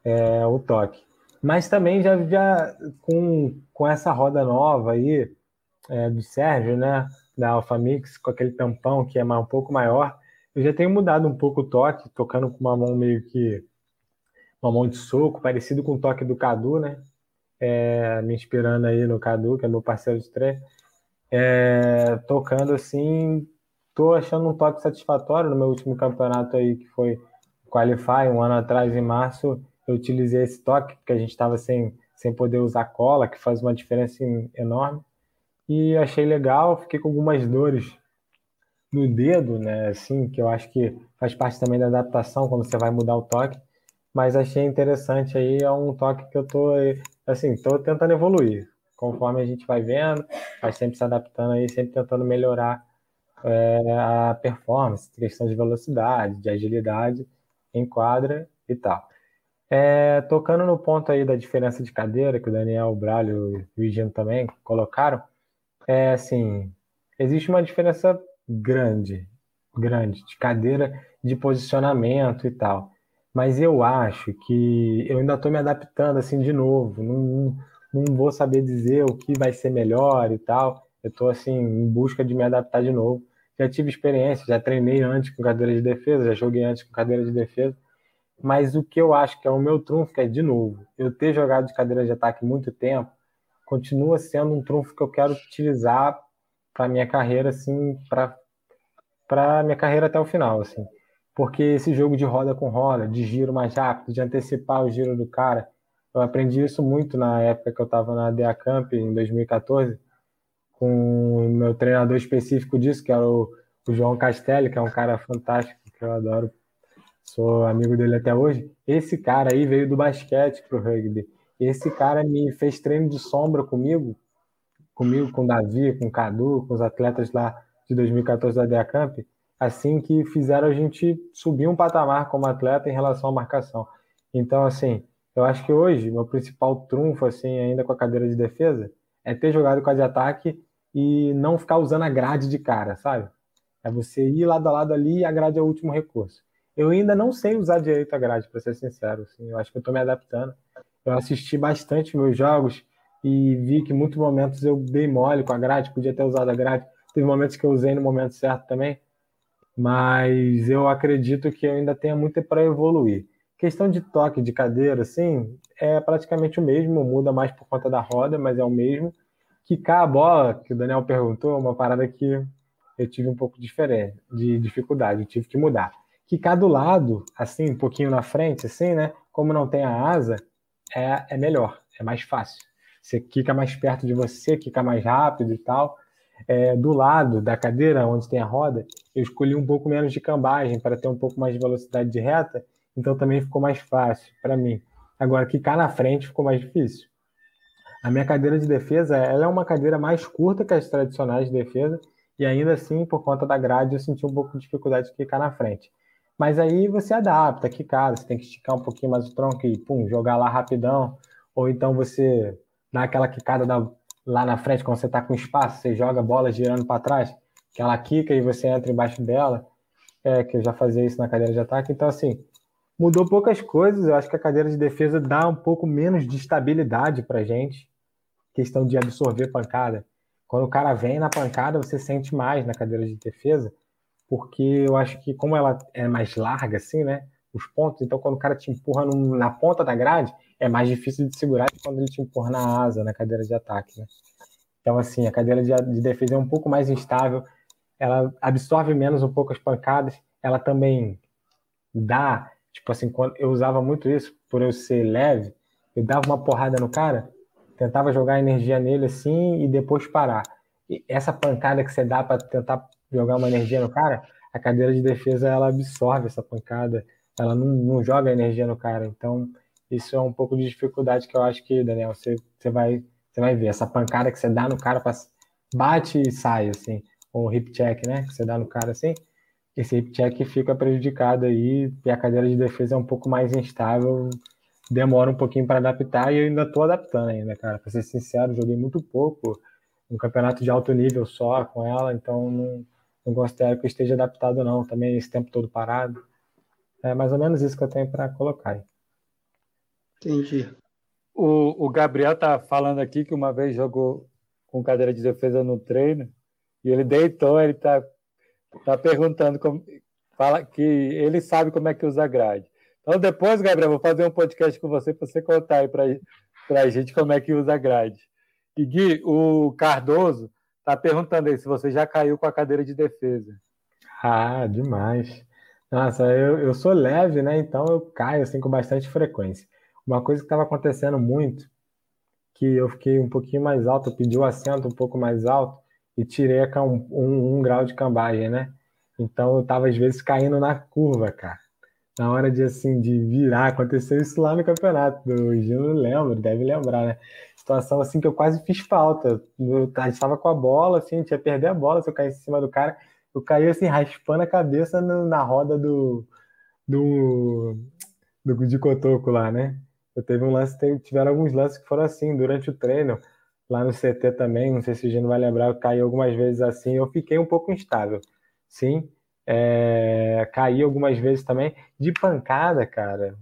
é, o toque. Mas também já, já com, com essa roda nova aí, é, do Sérgio, né, da Alpha Mix, com aquele tampão que é um pouco maior, eu já tenho mudado um pouco o toque, tocando com uma mão meio que uma mão de soco, parecido com o toque do Cadu, né? É, me inspirando aí no Cadu, que é meu parceiro de treino. É, tocando assim, tô achando um toque satisfatório no meu último campeonato aí, que foi Qualify, um ano atrás, em março, eu utilizei esse toque, porque a gente estava sem, sem poder usar cola, que faz uma diferença enorme e achei legal. Fiquei com algumas dores no dedo, né? Assim, que eu acho que faz parte também da adaptação quando você vai mudar o toque. Mas achei interessante aí, é um toque que eu tô, assim, tô tentando evoluir. Conforme a gente vai vendo, vai sempre se adaptando aí, sempre tentando melhorar é, a performance, questão de velocidade, de agilidade em quadra e tal. É, tocando no ponto aí da diferença de cadeira, que o Daniel, o Bralho e o Higino também colocaram, é assim, existe uma diferença grande, grande, de cadeira, de posicionamento e tal. Mas eu acho que eu ainda estou me adaptando assim de novo. Não, não vou saber dizer o que vai ser melhor e tal. Eu estou assim em busca de me adaptar de novo. Já tive experiência, já treinei antes com cadeira de defesa, já joguei antes com cadeira de defesa. Mas o que eu acho que é o meu trunfo é de novo, eu ter jogado de cadeira de ataque muito tempo, continua sendo um trunfo que eu quero utilizar para minha carreira, assim, para para minha carreira até o final, assim. Porque esse jogo de roda com roda, de giro mais rápido, de antecipar o giro do cara, eu aprendi isso muito na época que eu estava na DA Camp, em 2014, com o meu treinador específico disso, que era o, o João Castelli, que é um cara fantástico, que eu adoro, sou amigo dele até hoje. Esse cara aí veio do basquete para o rugby. Esse cara me fez treino de sombra comigo, comigo, com o Davi, com o Cadu, com os atletas lá de 2014 da DEA Camp, assim que fizeram a gente subir um patamar como atleta em relação à marcação. Então, assim, eu acho que hoje, meu principal trunfo, assim, ainda com a cadeira de defesa, é ter jogado com a de ataque e não ficar usando a grade de cara, sabe? É você ir lado a lado ali e a grade é o último recurso. Eu ainda não sei usar direito a grade, para ser sincero. Assim, eu acho que eu estou me adaptando. Eu assisti bastante meus jogos e vi que muitos momentos eu dei mole com a grade, podia ter usado a grade. Teve momentos que eu usei no momento certo também, mas eu acredito que eu ainda tenha muito para evoluir. Questão de toque de cadeira, sim, é praticamente o mesmo, muda mais por conta da roda, mas é o mesmo. Quicar a bola, que o Daniel perguntou, é uma parada que eu tive um pouco diferente, de dificuldade, eu tive que mudar. Quicar do lado, assim, um pouquinho na frente, assim, né? Como não tem a asa, é, é melhor, é mais fácil. Você quica mais perto de você, quica mais rápido e tal. É, do lado da cadeira, onde tem a roda, eu escolhi um pouco menos de cambagem para ter um pouco mais de velocidade de reta, então também ficou mais fácil para mim. Agora, quicar na frente ficou mais difícil. A minha cadeira de defesa ela é uma cadeira mais curta que as tradicionais de defesa, e ainda assim, por conta da grade, eu senti um pouco de dificuldade de quicar na frente. Mas aí você adapta, que cara, você tem que esticar um pouquinho mais o tronco e pum, jogar lá rapidão. Ou então você dá aquela quicada da, lá na frente, quando você está com espaço, você joga a bola girando para trás, que ela quica e você entra embaixo dela. É, que eu já fazia isso na cadeira de ataque. Então, assim, mudou poucas coisas. Eu acho que a cadeira de defesa dá um pouco menos de estabilidade para gente. Questão de absorver pancada. Quando o cara vem na pancada, você sente mais na cadeira de defesa porque eu acho que como ela é mais larga, assim, né? Os pontos, então quando o cara te empurra num, na ponta da grade, é mais difícil de segurar que quando ele te empurra na asa, na cadeira de ataque, né? Então, assim, a cadeira de, de defesa é um pouco mais instável, ela absorve menos um pouco as pancadas, ela também dá, tipo assim, quando eu usava muito isso por eu ser leve, eu dava uma porrada no cara, tentava jogar energia nele assim e depois parar. E essa pancada que você dá para tentar jogar uma energia no cara, a cadeira de defesa ela absorve essa pancada, ela não, não joga energia no cara. Então, isso é um pouco de dificuldade que eu acho que, Daniel, você, você, vai, você vai ver. Essa pancada que você dá no cara, bate e sai, assim. Ou hip check, né? Que você dá no cara assim. Esse hip check fica prejudicado aí e a cadeira de defesa é um pouco mais instável. Demora um pouquinho para adaptar e eu ainda estou adaptando ainda, cara. Para ser sincero, joguei muito pouco. Um campeonato de alto nível só com ela, então não, não considero que eu esteja adaptado, não. Também esse tempo todo parado. É mais ou menos isso que eu tenho para colocar aí. Entendi. O, o Gabriel tá falando aqui que uma vez jogou com cadeira de defesa no treino e ele deitou, ele tá, tá perguntando como, fala que ele sabe como é que usa grade. Então depois, Gabriel, vou fazer um podcast com você para você contar aí para a gente como é que usa grade. E Gui, o Cardoso tá perguntando aí se você já caiu com a cadeira de defesa. Ah, demais. Nossa, eu, eu sou leve, né? Então eu caio assim com bastante frequência. Uma coisa que estava acontecendo muito, que eu fiquei um pouquinho mais alto, pedi o assento um pouco mais alto e tirei um, um, um grau de cambagem, né? Então eu estava às vezes caindo na curva, cara. Na hora de assim de virar, aconteceu isso lá no campeonato. O Gino lembra, deve lembrar, né? Situação assim que eu quase fiz falta. Eu estava com a bola, assim, tinha perder a bola, se eu caísse em cima do cara, eu caí assim, raspando a cabeça no, na roda do, do, do de cotoco lá, né? Eu teve um lance, tiveram alguns lances que foram assim, durante o treino, lá no CT também, não sei se o Gino vai lembrar, eu caí algumas vezes assim, eu fiquei um pouco instável. Sim, é, caí algumas vezes também. De pancada, cara,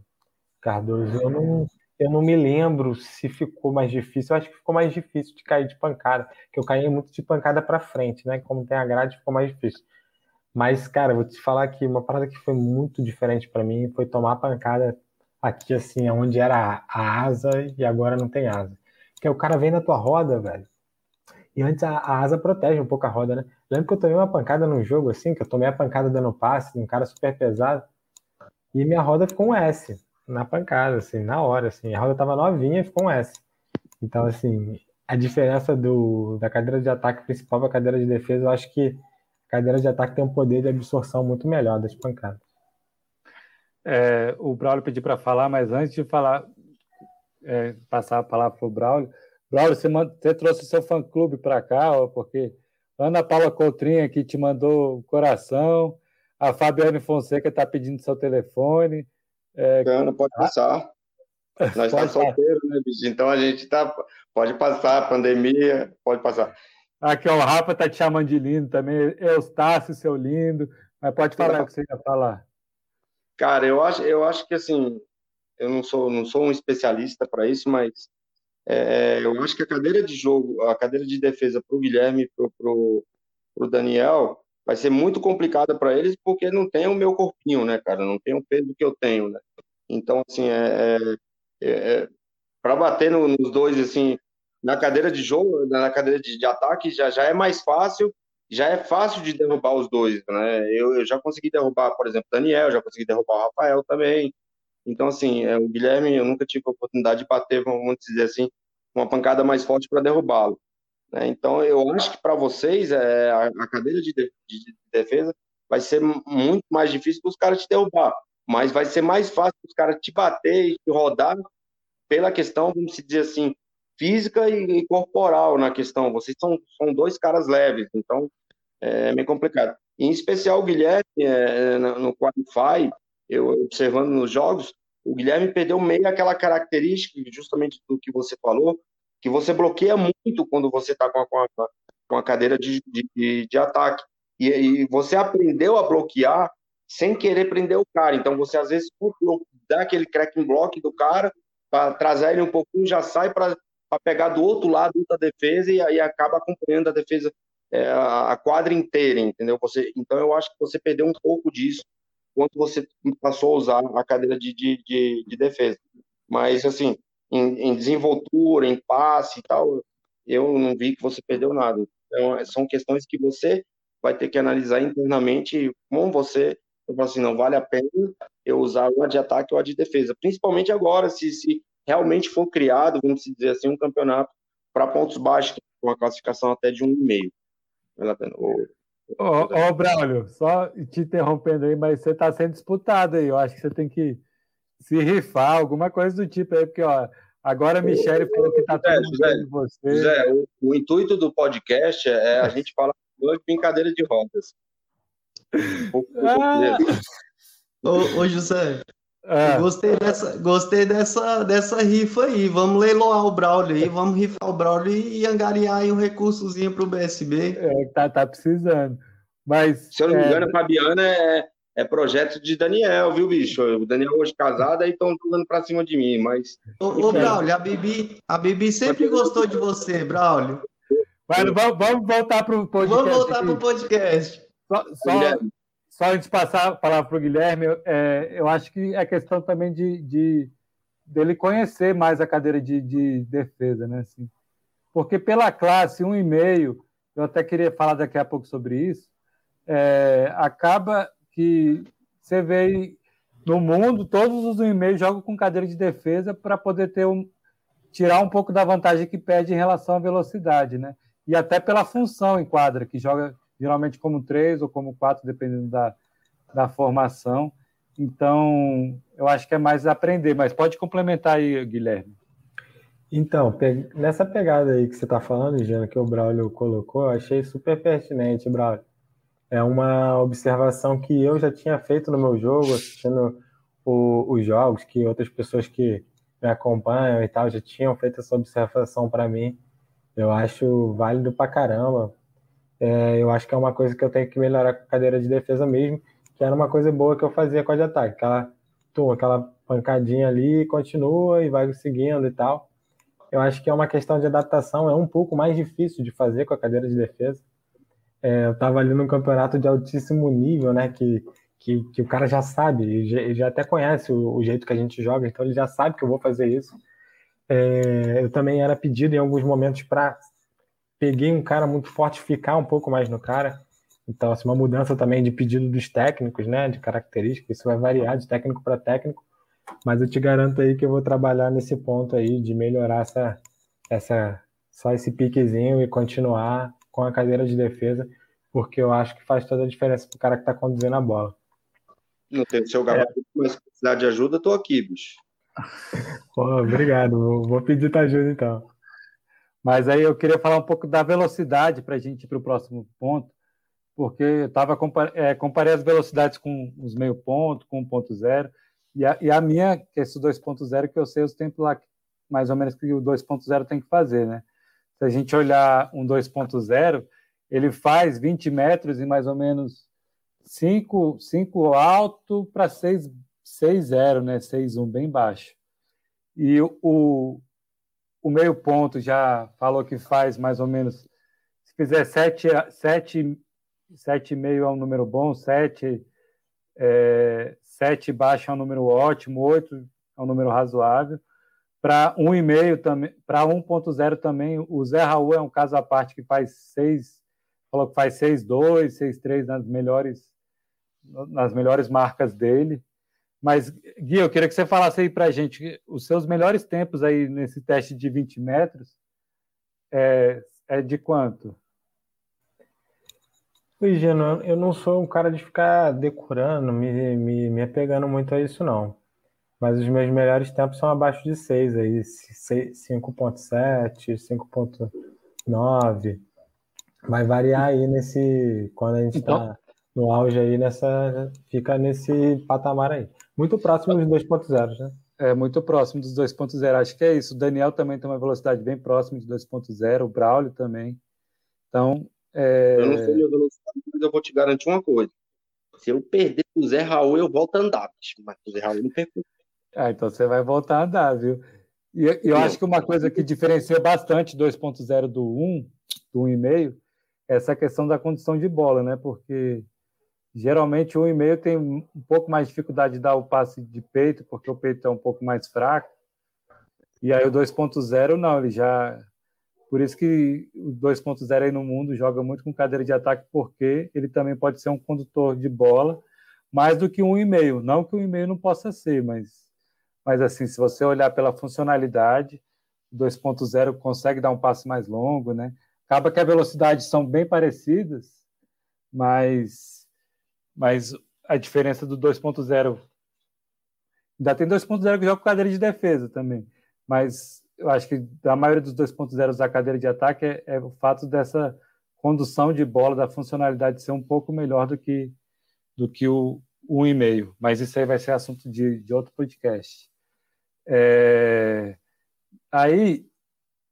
Cardoso, eu não, eu não me lembro se ficou mais difícil. Eu acho que ficou mais difícil de cair de pancada, que eu caí muito de pancada para frente, né? Como tem a grade, ficou mais difícil. Mas, cara, vou te falar que uma parada que foi muito diferente para mim foi tomar pancada aqui, assim, onde era a asa e agora não tem asa. Que o cara vem na tua roda, velho. E antes a, a, asa protege um pouco a roda, né? Lembro que eu tomei uma pancada num jogo assim, que eu tomei a pancada dando passe, um cara super pesado, e minha roda ficou um S na pancada, assim, na hora, assim. A roda tava novinha e ficou um S. Então, assim, a diferença do, da cadeira de ataque principal para a cadeira de defesa, eu acho que a cadeira de ataque tem um poder de absorção muito melhor das pancadas. É, o Braulio pediu para falar, mas antes de falar, é, passar a palavra para o Braulio, Braulio, você, você trouxe seu fã-clube para cá, ó, porque Ana Paula Coutrinho aqui te mandou coração, a Fabiane Fonseca está pedindo seu telefone. É, Ana, pode passar. Nós estamos solteiros, né, bicho? Então a gente tá. Pode passar, pandemia, pode passar. Aqui, ó, o Rafa tá te chamando de lindo também. Eustácio, seu lindo. Mas pode falar o que você ia falar. Cara, eu acho, eu acho que assim, eu não sou, não sou um especialista para isso, mas é, eu acho que a cadeira de jogo, a cadeira de defesa para o Guilherme e para o Daniel vai ser muito complicada para eles porque não tem o meu corpinho, né, cara? Não tem o peso que eu tenho, né? Então, assim, é, é, é para bater no, nos dois, assim, na cadeira de jogo, na cadeira de, de, ataque, já, já é mais fácil já é fácil de derrubar os dois, né? Eu, eu já consegui derrubar, por exemplo, Daniel, já consegui derrubar o Rafael também. Então, assim, é, o Guilherme, eu nunca tive a oportunidade de bater, vamos dizer assim, uma pancada mais forte para derrubá-lo. Né? Então, eu acho que para vocês, é, a, a cadeira de, de, de, defesa vai ser muito mais difícil para os caras te derrubar, mas vai ser mais fácil os caras te bater e te rodar pela questão, vamos dizer assim, física e, corporal na questão. Vocês são, são dois caras leves, então é meio complicado. Em especial o Guilherme, é, no Qualify, eu observando nos jogos, o Guilherme perdeu meio aquela característica, justamente do que você falou, que você bloqueia muito quando você está com, com, com, a cadeira de, de, de ataque. E, e, você aprendeu a bloquear sem querer prender o cara. Então você às vezes dá aquele cracking block do cara para trazer ele um pouquinho, já sai para pegar do outro lado da defesa e aí acaba acompanhando a defesa é, a quadra inteira, entendeu? Você, então eu acho que você perdeu um pouco disso quando você passou a usar a cadeira de, de, de, de defesa. Mas, assim, em, em, desenvoltura, em passe e tal, eu não vi que você perdeu nada. Então, são questões que você vai ter que analisar internamente como você, eu falo assim, não vale a pena eu usar o de ataque ou a de defesa, principalmente agora, se, se realmente for criado, vamos dizer assim, um campeonato para pontos baixos, com a classificação até de um e meio. Vale a pena. Ô, ô, Braulio, só te interrompendo aí, mas você está sendo disputado aí. Eu acho que você tem que se rifar, alguma coisa do tipo aí, porque ó, agora a Michelle falou que está tudo de você. José, o, o, intuito do podcast é a gente falar de brincadeira de rodas. ah. Ô, ô, José, é. Gostei, dessa, gostei dessa, dessa rifa aí. Vamos leiloar o Braulio aí, vamos rifar o Braulio e angariar aí um recursozinho para o BSB. É, tá, tá precisando. Mas, Se eu não me é... engano, a Fabiana é, é projeto de Daniel, viu, bicho? O Daniel hoje casado, aí estão jogando para cima de mim, mas... Ô, ô Braulio, a Bibi, a Bibi sempre gostou de você, Braulio. Mas vamos, vamos voltar para o podcast. Vamos voltar para o podcast. Só, só, só antes de passar a palavra para o Guilherme, é, eu acho que é questão também de, de dele conhecer mais a cadeira de, de defesa, né? Assim, porque pela classe 1,5, eu até queria falar daqui a pouco sobre isso, é, acaba que você vê no mundo, todos os 1,5 jogam com cadeira de defesa para poder ter um, tirar um pouco da vantagem que perde em relação à velocidade, né? E até pela função em quadra, que joga geralmente como três ou como quatro, dependendo da, da formação. Então, eu acho que é mais aprender, mas pode complementar aí, Guilherme. Então, nessa pegada aí que você está falando, Jean, que o Braulio colocou, eu achei super pertinente, Braulio. É uma observação que eu já tinha feito no meu jogo, assistindo o, os jogos, que outras pessoas que me acompanham e tal já tinham feito essa observação para mim. Eu acho válido pra caramba, é, eu acho que é uma coisa que eu tenho que melhorar com a cadeira de defesa mesmo, que era uma coisa boa que eu fazia com a de ataque. Aquela, tum, aquela pancadinha ali, continua e vai seguindo e tal. Eu acho que é uma questão de adaptação, é um pouco mais difícil de fazer com a cadeira de defesa. É, eu estava ali num campeonato de altíssimo nível, né? Que, que, que o cara já sabe, já, já até conhece o, o, jeito que a gente joga, então ele já sabe que eu vou fazer isso. É, eu também era pedido em alguns momentos para peguei um cara muito forte, ficar um pouco mais no cara. Então, assim, uma mudança também de pedido dos técnicos, né? De características, isso vai variar de técnico para técnico. Mas eu te garanto aí que eu vou trabalhar nesse ponto aí de melhorar essa, essa só esse piquezinho e continuar com a cadeira de defesa, porque eu acho que faz toda a diferença para o cara que está conduzindo a bola. Não tem seu garoto, é. mas se precisar de ajuda, estou aqui, bicho. Pô, obrigado, vou pedir tua ajuda então. Mas aí eu queria falar um pouco da velocidade para a gente ir para o próximo ponto, porque eu estava é, comparei as velocidades com os meio ponto, com 1.0, e a, e a minha, que é esse 2.0, que eu sei os tempos lá, mais ou menos que o 2.0 tem que fazer, né? Se a gente olhar um 2.0, ele faz 20 metros e mais ou menos 5, 5 alto para 6, 6 0, né? 6 1 bem baixo. E o, o meio ponto já falou que faz mais ou menos, se fizer 7, 7, 7,5 é um número bom, 7, é, 7 baixo é um número ótimo, 8 é um número razoável. Para 1,5 também, para 1.0 também, o Zé Raul é um caso à parte que faz 6, falou que faz 6,2, 6,3 nas melhores nas melhores marcas dele. Mas, Gui, eu queria que você falasse aí para a gente os seus melhores tempos aí nesse teste de 20 metros é, é de quanto? Oi, Gino, eu não sou um cara de ficar decorando, me, me, me apegando muito a isso, não. Mas os meus melhores tempos são abaixo de 6, aí 5.7, 5.9. Vai variar aí nesse. Quando a gente está então... no auge aí, nessa. Fica nesse patamar aí. Muito próximo dos 2.0, né? É, muito próximo dos 2.0. Acho que é isso. O Daniel também tem uma velocidade bem próxima de 2.0, o Braulio também. Então. É... Eu não sei minha velocidade, mas eu vou te garantir uma coisa. Se eu perder o Zé Raul, eu volto a andar, mas o Zé Raul não perco. Ah, então você vai voltar a andar, viu? E eu acho que uma coisa que diferencia bastante 2.0 do 1, do 1,5, é essa questão da condição de bola, né? Porque Geralmente o 1,5 tem um pouco mais de dificuldade de dar o passe de peito, porque o peito é um pouco mais fraco. E aí o 2.0 não, ele já Por isso que o 2.0 aí no mundo joga muito com cadeira de ataque, porque ele também pode ser um condutor de bola, mais do que um e-mail. Não que um e-mail não possa ser, mas, mas assim, se você olhar pela funcionalidade, 2.0 consegue dar um passe mais longo, né? Acaba que as velocidades são bem parecidas, mas, mas a diferença do 2.0 ainda tem 2.0 que joga com cadeira de defesa também, mas eu acho que a maioria dos 2.0 da cadeira de ataque é, é, o fato dessa condução de bola, da funcionalidade ser um pouco melhor do que, do que o, o e-mail. Mas isso aí vai ser assunto de, de outro podcast. É... Aí,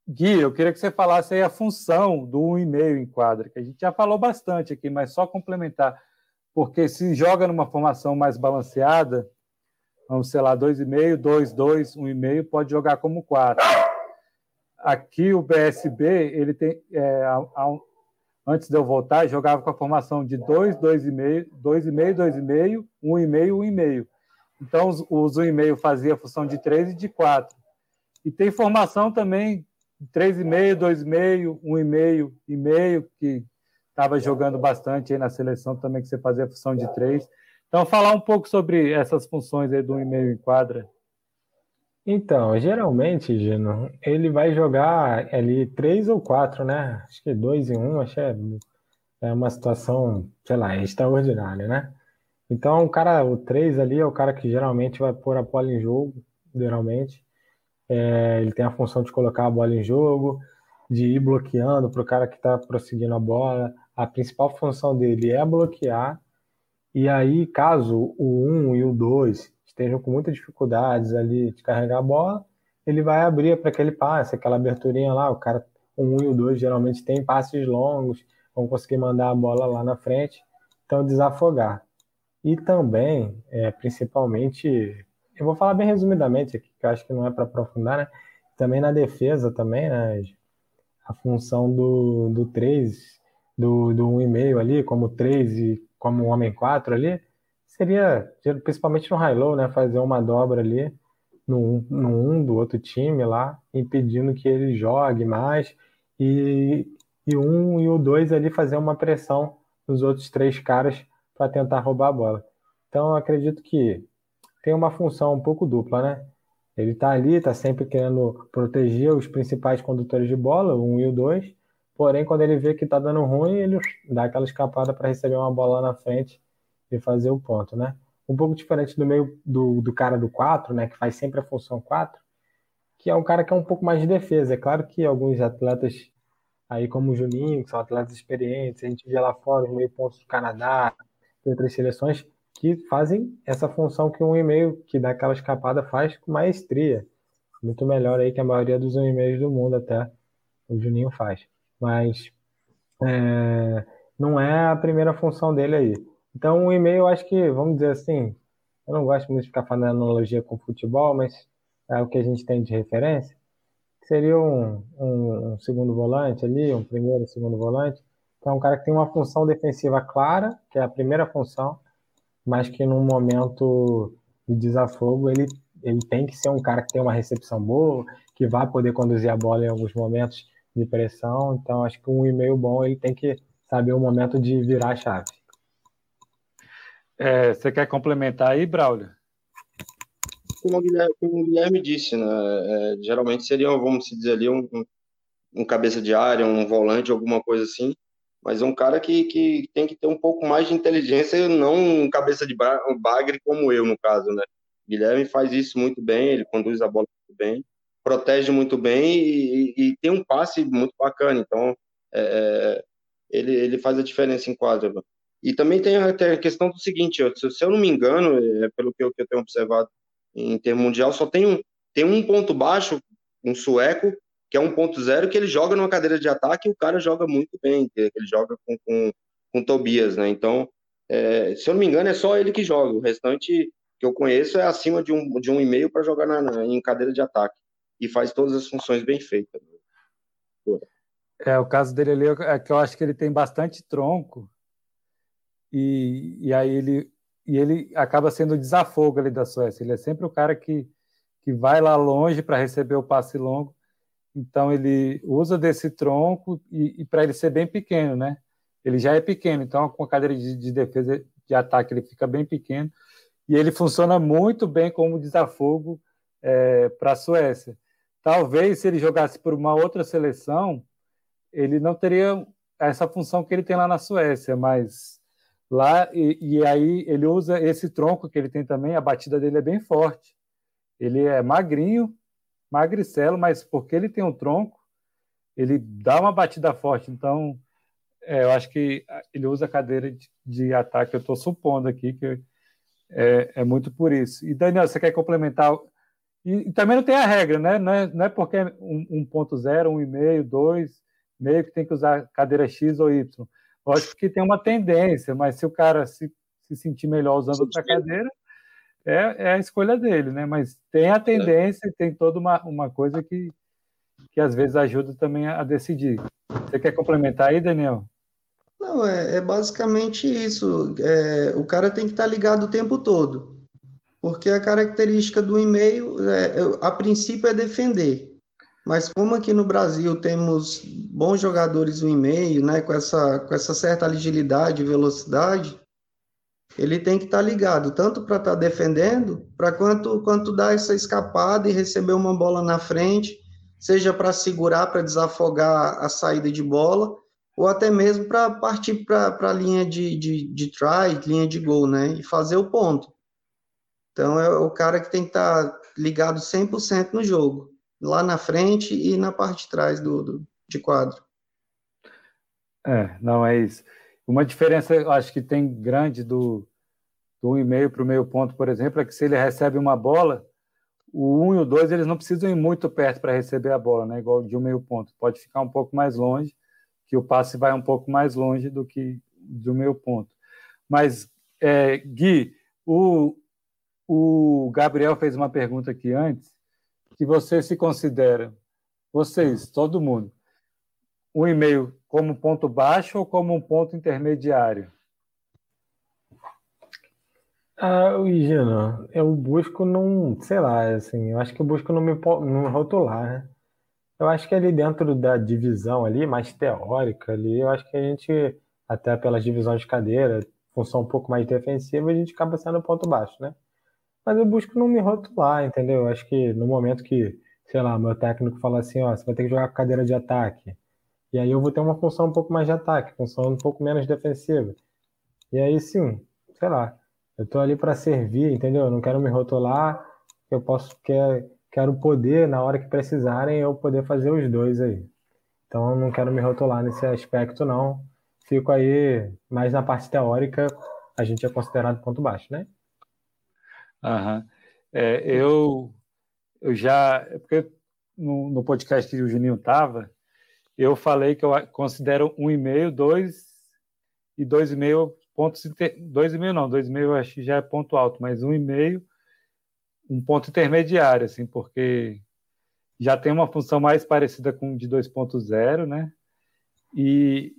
Gui, eu queria que você falasse aí a função do e-mail em quadra, que a gente já falou bastante aqui, mas só complementar, porque se joga numa formação mais balanceada, vamos, sei lá, 2,5, 2, 2, 1,5, pode jogar como 4. Aqui o BSB, ele tem. É, a, a, antes de eu voltar, jogava com a formação de 2, 2,5, 2,5, 2,5, 1,5, 1,5. Então os, os 1,5 fazia a função de 3 e de 4. E tem formação também 3,5, 2,5, 1,5 e meio, que estava jogando bastante aí na seleção também, que você fazia a função de 3. Então, falar um pouco sobre essas funções aí do e-mail em quadra. Então, geralmente, Gino, ele vai jogar ali três ou quatro, né? Acho que dois em um, acho que é, é uma situação, sei lá, extraordinária, né? Então, o cara, o três ali é o cara que geralmente vai pôr a bola em jogo, geralmente. É, ele tem a função de colocar a bola em jogo, de ir bloqueando para o cara que está prosseguindo a bola. A principal função dele é bloquear e aí, caso o 1 e o 2 estejam com muitas dificuldades ali de carregar a bola, ele vai abrir para aquele passe, aquela aberturinha lá. O cara, o 1 e o 2 geralmente tem passes longos, vão conseguir mandar a bola lá na frente, então desafogar. E também, é, principalmente, eu vou falar bem resumidamente aqui, que eu acho que não é para aprofundar, né? Também na defesa também, né? A função do, do 3, do, do 1,5 ali, como 3 e como um homem 4 ali, seria, principalmente no high-low, né, fazer uma dobra ali no, no um do outro time lá, impedindo que ele jogue mais, e, e um e o dois ali fazer uma pressão nos outros três caras para tentar roubar a bola. Então, eu acredito que tem uma função um pouco dupla, né? Ele está ali, está sempre querendo proteger os principais condutores de bola, o 1 um e o 2, Porém, quando ele vê que tá dando ruim, ele dá aquela escapada para receber uma bola na frente e fazer o ponto, né? Um pouco diferente do meio do, do cara do 4, né? Que faz sempre a função 4, que é um cara que é um pouco mais de defesa. É claro que alguns atletas aí como o Juninho, que são atletas experientes, a gente vê lá fora os meio pontos do Canadá, e outras seleções que fazem essa função que um e-mail que dá aquela escapada faz com maestria. Muito melhor aí que a maioria dos e-mails do mundo até o Juninho faz mas é, não é a primeira função dele aí. Então, o e-mail, eu acho que, vamos dizer assim, eu não gosto muito de ficar fazendo analogia com futebol, mas é o que a gente tem de referência. Seria um, um, um segundo volante ali, um primeiro, segundo volante, que é um cara que tem uma função defensiva clara, que é a primeira função, mas que num momento de desafogo ele, ele tem que ser um cara que tem uma recepção boa, que vai poder conduzir a bola em alguns momentos de pressão. Então, acho que um e-mail bom ele tem que saber o momento de virar a chave. É, você quer complementar aí, Braulio? Como o Guilherme, como o Guilherme disse, né? É, geralmente seria, vamos dizer ali, um, um cabeça de área, um volante, alguma coisa assim. Mas é um cara que, que tem que ter um pouco mais de inteligência, e não um cabeça de bagre como eu, no caso, né? Guilherme faz isso muito bem, ele conduz a bola muito bem protege muito bem e, e, tem um passe muito bacana. Então, é, é, ele, ele faz a diferença em quadra. E também tem a, tem a questão do seguinte: se, se, eu não me engano, é, pelo que eu, que eu, tenho observado em termo mundial, só tem um, tem um ponto baixo, um sueco, que é um ponto zero, que ele joga numa cadeira de ataque e o cara joga muito bem, ele joga com, com, com Tobias, né? Então, é, se eu não me engano, é só ele que joga. O restante que eu conheço é acima de um, de um e-mail para jogar na, na, em cadeira de ataque e faz todas as funções bem feitas. É, o caso dele ali é que eu acho que ele tem bastante tronco e, e aí ele e ele acaba sendo o desafogo ali da Suécia. Ele é sempre o cara que, que vai lá longe para receber o passe longo então ele usa desse tronco e, e para ele ser bem pequeno, né? Ele já é pequeno, então com a cadeira de, de defesa de ataque ele fica bem pequeno e ele funciona muito bem como desafogo é, para a Suécia. Talvez se ele jogasse por uma outra seleção, ele não teria essa função que ele tem lá na Suécia, mas lá e, e, aí ele usa esse tronco que ele tem também, a batida dele é bem forte. Ele é magrinho, magricelo, mas porque ele tem um tronco, ele dá uma batida forte. Então, é, eu acho que ele usa a cadeira de, de ataque. Eu estou supondo aqui que é, é, muito por isso. E Daniel, você quer complementar? E, e também não tem a regra, né? Não é, não é porque é 1.0, 1,5, 2, meio que tem que usar cadeira X ou Y. Lógico que tem uma tendência, mas se o cara se, se sentir melhor usando outra cadeira, é, é a escolha dele, né? Mas tem a tendência, tem toda uma, uma coisa que, que às vezes ajuda também a, decidir. Você quer complementar aí, Daniel? Não, é, é basicamente isso. É, o cara tem que estar ligado o tempo todo. Porque a característica do e-mail, é, a princípio, é defender. Mas como aqui no Brasil temos bons jogadores no e-mail, né, com essa, com essa certa agilidade e velocidade, ele tem que estar tá ligado, tanto para estar tá defendendo, para quanto, quanto dar essa escapada e receber uma bola na frente, seja para segurar, para desafogar a saída de bola, ou até mesmo para partir para a linha de, de, de try, linha de gol, né? E fazer o ponto. Então é o cara que tem que estar tá ligado 100% no jogo, lá na frente e na parte de trás do, do de quadro. É, não é isso. Uma diferença, acho que tem grande do, do e-mail para o meio ponto, por exemplo, é que se ele recebe uma bola, o 1 um e o 2 eles não precisam ir muito perto para receber a bola, né? igual de um meio ponto. Pode ficar um pouco mais longe, que o passe vai um pouco mais longe do que do meio ponto. Mas, é, Gui, o, o Gabriel fez uma pergunta aqui antes, que você se considera, vocês, todo mundo, um e-mail como ponto baixo ou como um ponto intermediário? Ah, Gino, eu busco não, sei lá, assim, eu acho que eu busco não me, não rotular, né? Eu acho que ali dentro da divisão ali, mais teórica ali, eu acho que a gente, até pelas divisões de cadeira, função um pouco mais defensiva, a gente acaba sendo ponto baixo, né? Mas eu busco não me rotular, entendeu? Eu acho que no momento que, sei lá, meu técnico fala assim, ó, você vai ter que jogar com cadeira de ataque, e aí eu vou ter uma função um pouco mais de ataque, função um pouco menos defensiva. E aí sim, sei lá, eu tô ali para servir, entendeu? Eu não quero me rotular, eu posso quer, quero poder na hora que precisarem eu poder fazer os dois aí. Então eu não quero me rotular nesse aspecto não. Fico aí mais na parte teórica, a gente é considerado ponto baixo, né? Aham. É, eu eu já porque no, no podcast que o Juninho tava, eu falei que eu considero um e-mail, dois e dois e meio pontos dois e meio não, dois e meio acho que já é ponto alto, mas um e meio um ponto intermediário, assim, porque já tem uma função mais parecida com de 2.0, né? E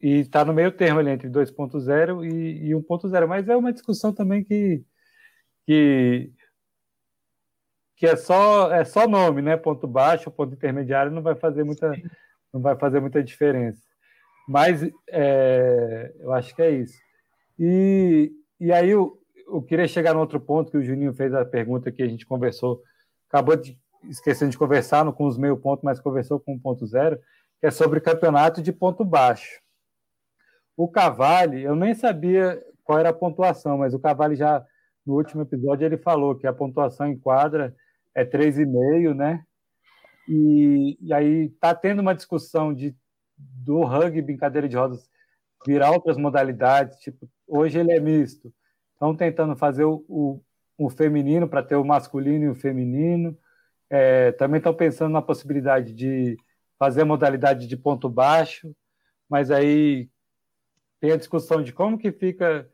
e está no meio termo ali entre 2.0 e, e 1.0, mas é uma discussão também que, que que é só é só nome, né? Ponto baixo, ponto intermediário não vai fazer muita não vai fazer muita diferença. Mas é, eu acho que é isso. E, e aí eu, eu queria chegar no outro ponto que o Juninho fez a pergunta que a gente conversou, acabou de esquecendo de conversar no, com os meio ponto, mas conversou com o ponto zero, que é sobre campeonato de ponto baixo. O Cavalli, eu nem sabia qual era a pontuação, mas o Cavalli já no último episódio ele falou que a pontuação em quadra é 3,5, né? E, e aí está tendo uma discussão de do rugby em cadeira de rodas virar outras modalidades, tipo, hoje ele é misto. Estão tentando fazer o, o, o feminino para ter o masculino e o feminino. É, também estão pensando na possibilidade de fazer a modalidade de ponto baixo, mas aí tem a discussão de como que fica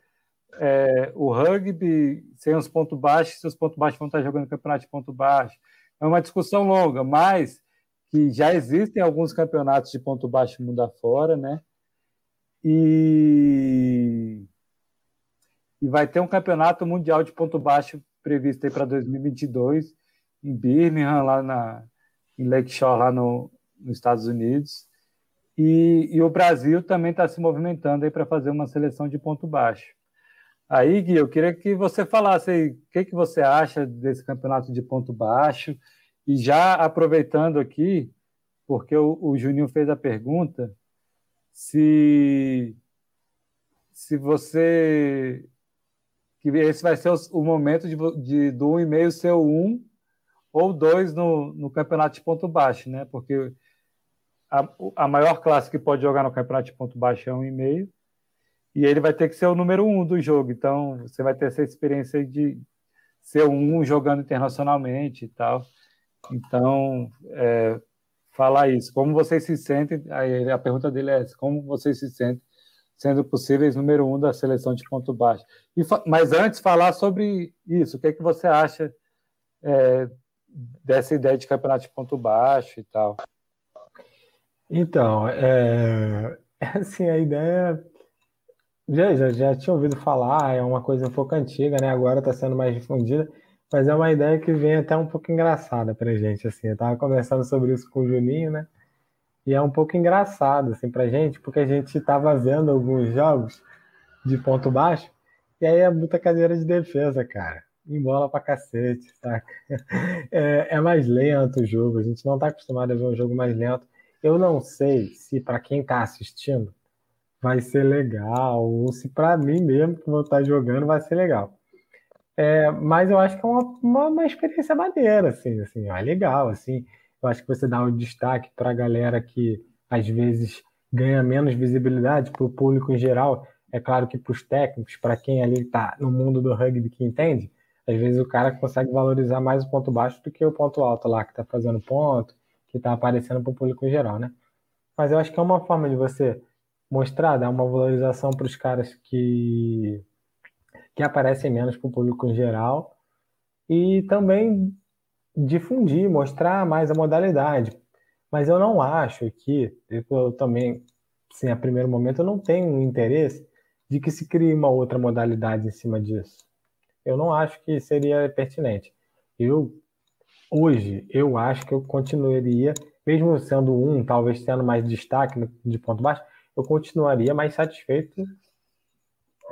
é, o rugby sem os pontos baixos, se os pontos baixos vão estar jogando campeonato de ponto baixo. É uma discussão longa, mas que já existem alguns campeonatos de ponto baixo mundo afora, né? E, e vai ter um campeonato mundial de ponto baixo previsto aí para 2022 em Birmingham, lá na, em Lakeshore, lá no, nos Estados Unidos. E, e o Brasil também está se movimentando aí para fazer uma seleção de ponto baixo. Aí, Gui, eu queria que você falasse aí o que, que você acha desse campeonato de ponto baixo. E já aproveitando aqui, porque o, o Juninho fez a pergunta, se, se você. que esse vai ser o, o momento de, de, do 1,5 ser o 1 ou 2 no, no campeonato de ponto baixo, né? Porque a, a maior classe que pode jogar no campeonato de ponto baixo é 1,5 e ele vai ter que ser o número um do jogo. Então, você vai ter essa experiência de ser um jogando internacionalmente e tal. Então, é, falar isso. Como vocês se sentem? Aí a pergunta dele é como vocês se sentem sendo possíveis número um da seleção de ponto baixo. E, mas antes, falar sobre isso. O que é que você acha é, dessa ideia de campeonato de ponto baixo e tal? Então, é, assim, a ideia já, já, já tinha ouvido falar, é uma coisa um pouco antiga, né? Agora está sendo mais difundida, mas é uma ideia que vem até um pouco engraçada pra gente, assim. Eu tava conversando sobre isso com o Juninho, né? E é um pouco engraçado, assim, pra gente, porque a gente tava vendo alguns jogos de ponto baixo, e aí é muita cadeira de defesa, cara. Em bola pra cacete, saca? É, é mais lento o jogo, a gente não tá acostumado a ver um jogo mais lento. Eu não sei se para quem tá assistindo vai ser legal, ou se para mim mesmo que vou estar jogando vai ser legal. É, mas eu acho que é uma, uma, uma, experiência maneira, assim, assim, é legal, assim. Eu acho que você dá um destaque para a galera que às vezes ganha menos visibilidade para o público em geral. É claro que para os técnicos, para quem ali está no mundo do rugby que entende, às vezes o cara consegue valorizar mais o ponto baixo do que o ponto alto lá, que está fazendo ponto, que está aparecendo para o público em geral, né? Mas eu acho que é uma forma de você mostrar, dar uma valorização para os caras que, que aparecem menos para o público em geral e também difundir, mostrar mais a modalidade. Mas eu não acho que, eu também, sim, a primeiro momento, eu não tenho interesse de que se crie uma outra modalidade em cima disso. Eu não acho que seria pertinente. Eu, hoje, eu acho que eu continuaria, mesmo sendo um, talvez tendo mais destaque de ponto baixo, eu continuaria mais satisfeito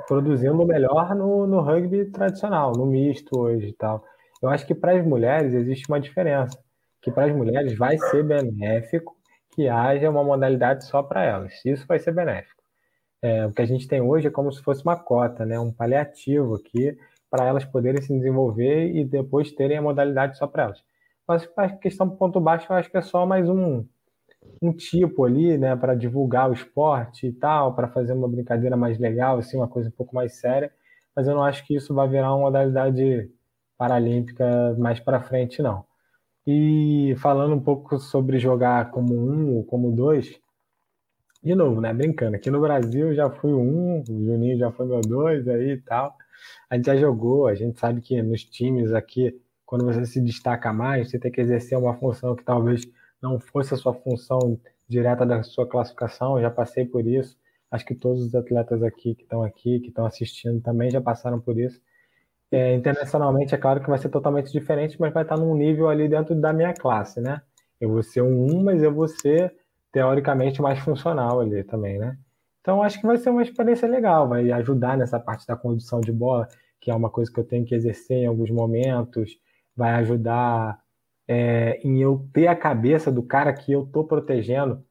produzindo melhor no, no rugby tradicional, no misto hoje e tal. Eu acho que para as mulheres existe uma diferença, que para as mulheres vai ser benéfico que haja uma modalidade só para elas. Isso vai ser benéfico. É, o que a gente tem hoje é como se fosse uma cota, né? um paliativo aqui para elas poderem se desenvolver e depois terem a modalidade só para elas. Mas a questão do ponto baixo eu acho que é só mais um, um tipo ali, né, para divulgar o esporte e tal, para fazer uma brincadeira mais legal, assim, uma coisa um pouco mais séria, mas eu não acho que isso vai virar uma modalidade paralímpica mais para frente, não. E falando um pouco sobre jogar como um ou como dois, de novo, né, brincando, aqui no Brasil já fui um, o Juninho já foi meu dois aí e tal, a gente já jogou, a gente sabe que nos times aqui, quando você se destaca mais, você tem que exercer uma função que talvez não fosse a sua função direta da sua classificação, já passei por isso. Acho que todos os atletas aqui que estão aqui, que estão assistindo, também já passaram por isso. É, internacionalmente, é claro que vai ser totalmente diferente, mas vai estar num nível ali dentro da minha classe, né? Eu vou ser um 1, mas eu vou ser, teoricamente, mais funcional ali também, né? Então, acho que vai ser uma experiência legal, vai ajudar nessa parte da condução de bola, que é uma coisa que eu tenho que exercer em alguns momentos, vai ajudar é, em eu ter a cabeça do cara que eu tô protegendo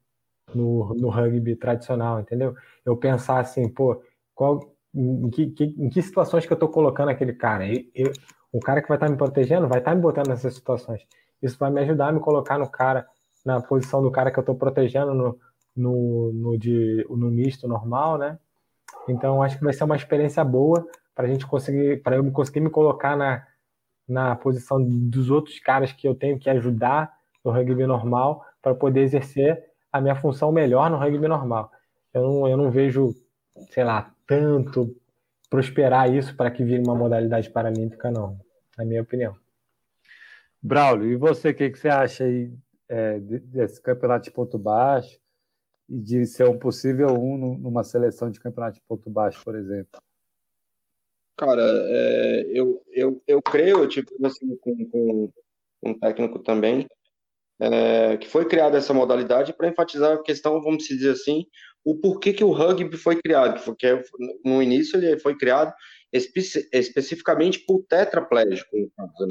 no, no rugby tradicional, entendeu? Eu pensar assim, pô, qual, em, que, que, em que situações que eu tô colocando aquele cara? Eu, eu, o cara que vai estar tá me protegendo vai estar tá me botando nessas situações. Isso vai me ajudar a me colocar no cara, na posição do cara que eu estou protegendo no, no, no, de, no misto normal, né? Então acho que vai ser uma experiência boa para a gente conseguir, para eu conseguir me colocar na, na posição dos outros caras que eu tenho que ajudar no rugby normal para poder exercer a minha função melhor no rugby normal. Eu não, eu não vejo, sei lá, tanto prosperar isso para que vire uma modalidade paralímpica, não, na minha opinião. Braulio, e você, o que, que você acha aí é, desse campeonato de ponto baixo e de ser um possível um numa seleção de campeonato de ponto baixo, por exemplo? Cara, é, eu, eu, eu creio, tipo assim, com, com um técnico também, é, que foi criada essa modalidade para enfatizar a questão, vamos dizer assim, o porquê que o rugby foi criado, que é, no início ele foi criado espe especificamente por tetraplégico,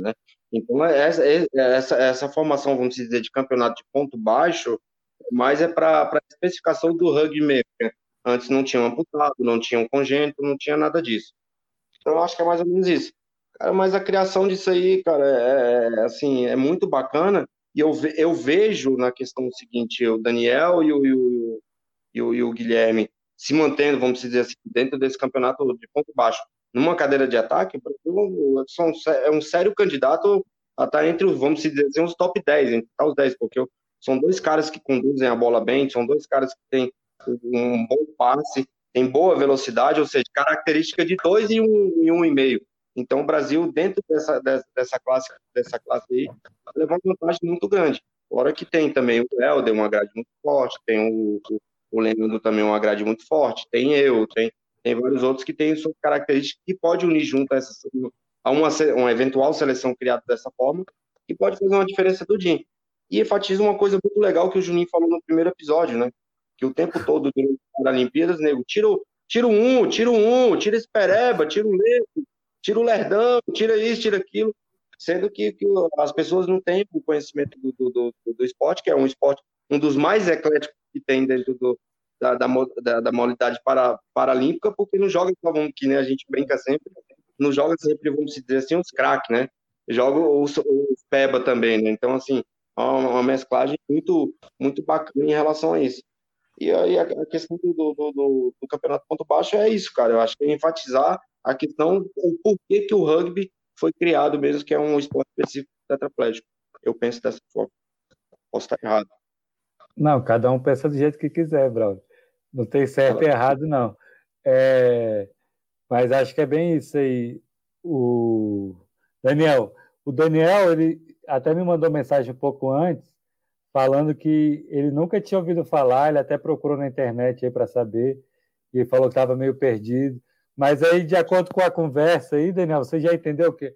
né? Então, é essa, é, essa, essa formação, vamos dizer, de campeonato de ponto baixo, mas é para a especificação do rugby mesmo. Antes não tinha um amputado, não tinha um congênito, não tinha nada disso. Então, eu acho que é mais ou menos isso. Cara, mas a criação disso aí, cara, é, é assim, é muito bacana. E eu, eu vejo na questão seguinte, o Daniel e o, e o, e o, e o Guilherme se mantendo, vamos dizer assim, dentro desse campeonato de ponto baixo numa cadeira de ataque, o é um sério candidato a estar entre os, vamos dizer assim, os top 10, entre os 10, porque são dois caras que conduzem a bola bem, são dois caras que têm um bom passe, tem boa velocidade, ou seja, característica de dois e um e um e meio. Então o Brasil dentro dessa, dessa classe dessa classe aí leva uma vantagem muito grande. Fora que tem também o Helder, uma grade muito forte, tem o, o, o Leandro também uma grade muito forte, tem eu, tem tem vários outros que têm suas características que pode unir junto a, essa, a uma, uma eventual seleção criada dessa forma, que pode fazer uma diferença do dia. E enfatiza uma coisa muito legal que o Juninho falou no primeiro episódio, né? Que o tempo todo durante as Olimpíadas, nego, tira, tira um, tira um, tira esse pereba, tira o leito, tira o lerdão, tira isso, tira aquilo, sendo que, que as pessoas não têm o conhecimento do, do, do, do esporte, que é um esporte, um dos mais ecléticos que tem dentro do, da, da, da, modalidade para, paralímpica, porque não joga, que nem a gente brinca sempre, não joga sempre, vamos dizer assim, os craques, né? Joga os, os PEBA também, né? Então, assim, é uma, uma mesclagem muito, muito bacana em relação a isso. E aí a, questão do, do, do, do, campeonato ponto baixo é isso, cara. Eu acho que é enfatizar a questão, o porquê que o rugby foi criado mesmo, que é um esporte específico tetraplégico. Eu penso dessa forma. Posso estar errado. Não, cada um pensa do jeito que quiser, brother. Não tem certo e errado, não. É, mas acho que é bem isso aí. O Daniel, o Daniel, ele até me mandou mensagem um pouco antes, falando que ele nunca tinha ouvido falar, ele até procurou na internet aí para saber, e falou que estava meio perdido. Mas aí, de acordo com a conversa aí, Daniel, você já entendeu o que?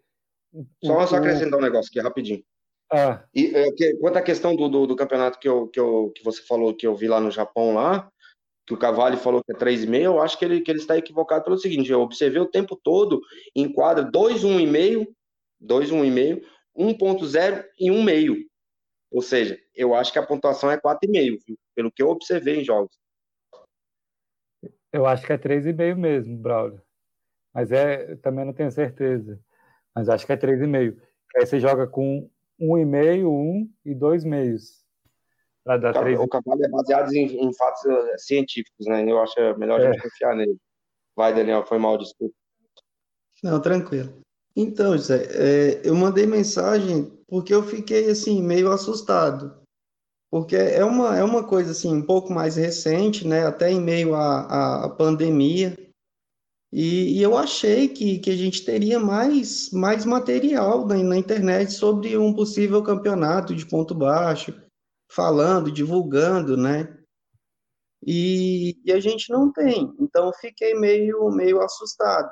Só, só acrescentar um negócio aqui rapidinho. Ah. E, é, que, quanto à questão do, do, do, campeonato que, eu, que, eu, que você falou que eu vi lá no Japão lá, que o Cavalli falou que é 3,5, eu acho que ele, que ele está equivocado pelo seguinte: eu observei o tempo todo em quadra 2, 1,5, 2, 1,5, 1,0 e 1,5. Ou seja, eu acho que a pontuação é 4,5, pelo que eu observei em jogos. Eu acho que é 3,5 mesmo, Braulio. Mas é, também não tenho certeza. Mas acho que é 3,5. Aí você joga com 1,5, 1 e 2 meios. Para dar o, três... o cavalo é baseado em, em, fatos eh, científicos, né? Eu acho melhor é. a gente confiar nele. Vai, Daniel, foi mal, desculpa. Não, tranquilo. Então, José, é, eu mandei mensagem porque eu fiquei, assim, meio assustado. Porque é uma, é uma coisa, assim, um pouco mais recente, né? Até em meio à, à pandemia. E, e, eu achei que, que a gente teria mais, mais material na, na internet sobre um possível campeonato de ponto baixo, falando, divulgando, né? E, e, a gente não tem. Então, fiquei meio, meio assustado.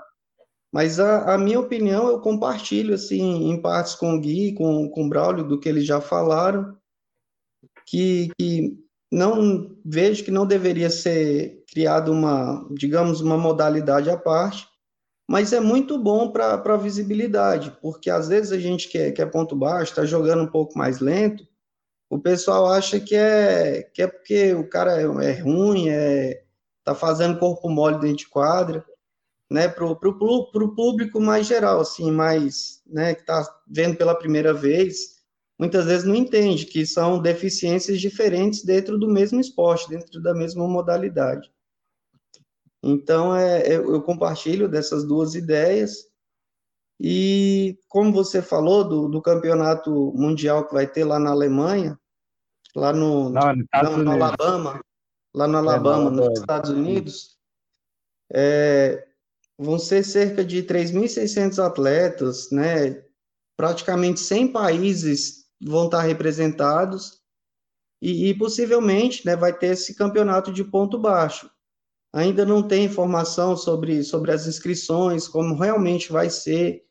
Mas a, a, minha opinião, eu compartilho, assim, em partes com o Gui, com, com o Braulio, do que eles já falaram, que, que não vejo que não deveria ser criada uma, digamos, uma modalidade à parte, mas é muito bom para a visibilidade, porque às vezes a gente que é, que é ponto baixo, está jogando um pouco mais lento, o pessoal acha que é, que é porque o cara é, é ruim, é, tá fazendo corpo mole dentro de quadra, né, pro, pro público mais geral, assim, mais, né, que tá vendo pela primeira vez, muitas vezes não entende que são deficiências diferentes dentro do mesmo esporte, dentro da mesma modalidade. Então, é, eu compartilho dessas duas ideias, e como você falou do, do campeonato mundial que vai ter lá na Alemanha, lá no, Não, no, no Alabama, lá no é, Alabama, é, nos Estados Unidos, é, vão ser cerca de 3.600 atletas, né? Praticamente 100 países vão estar representados e, e, possivelmente, né, vai ter esse campeonato de ponto baixo. Ainda não tem informação sobre, sobre as inscrições, como realmente vai ser,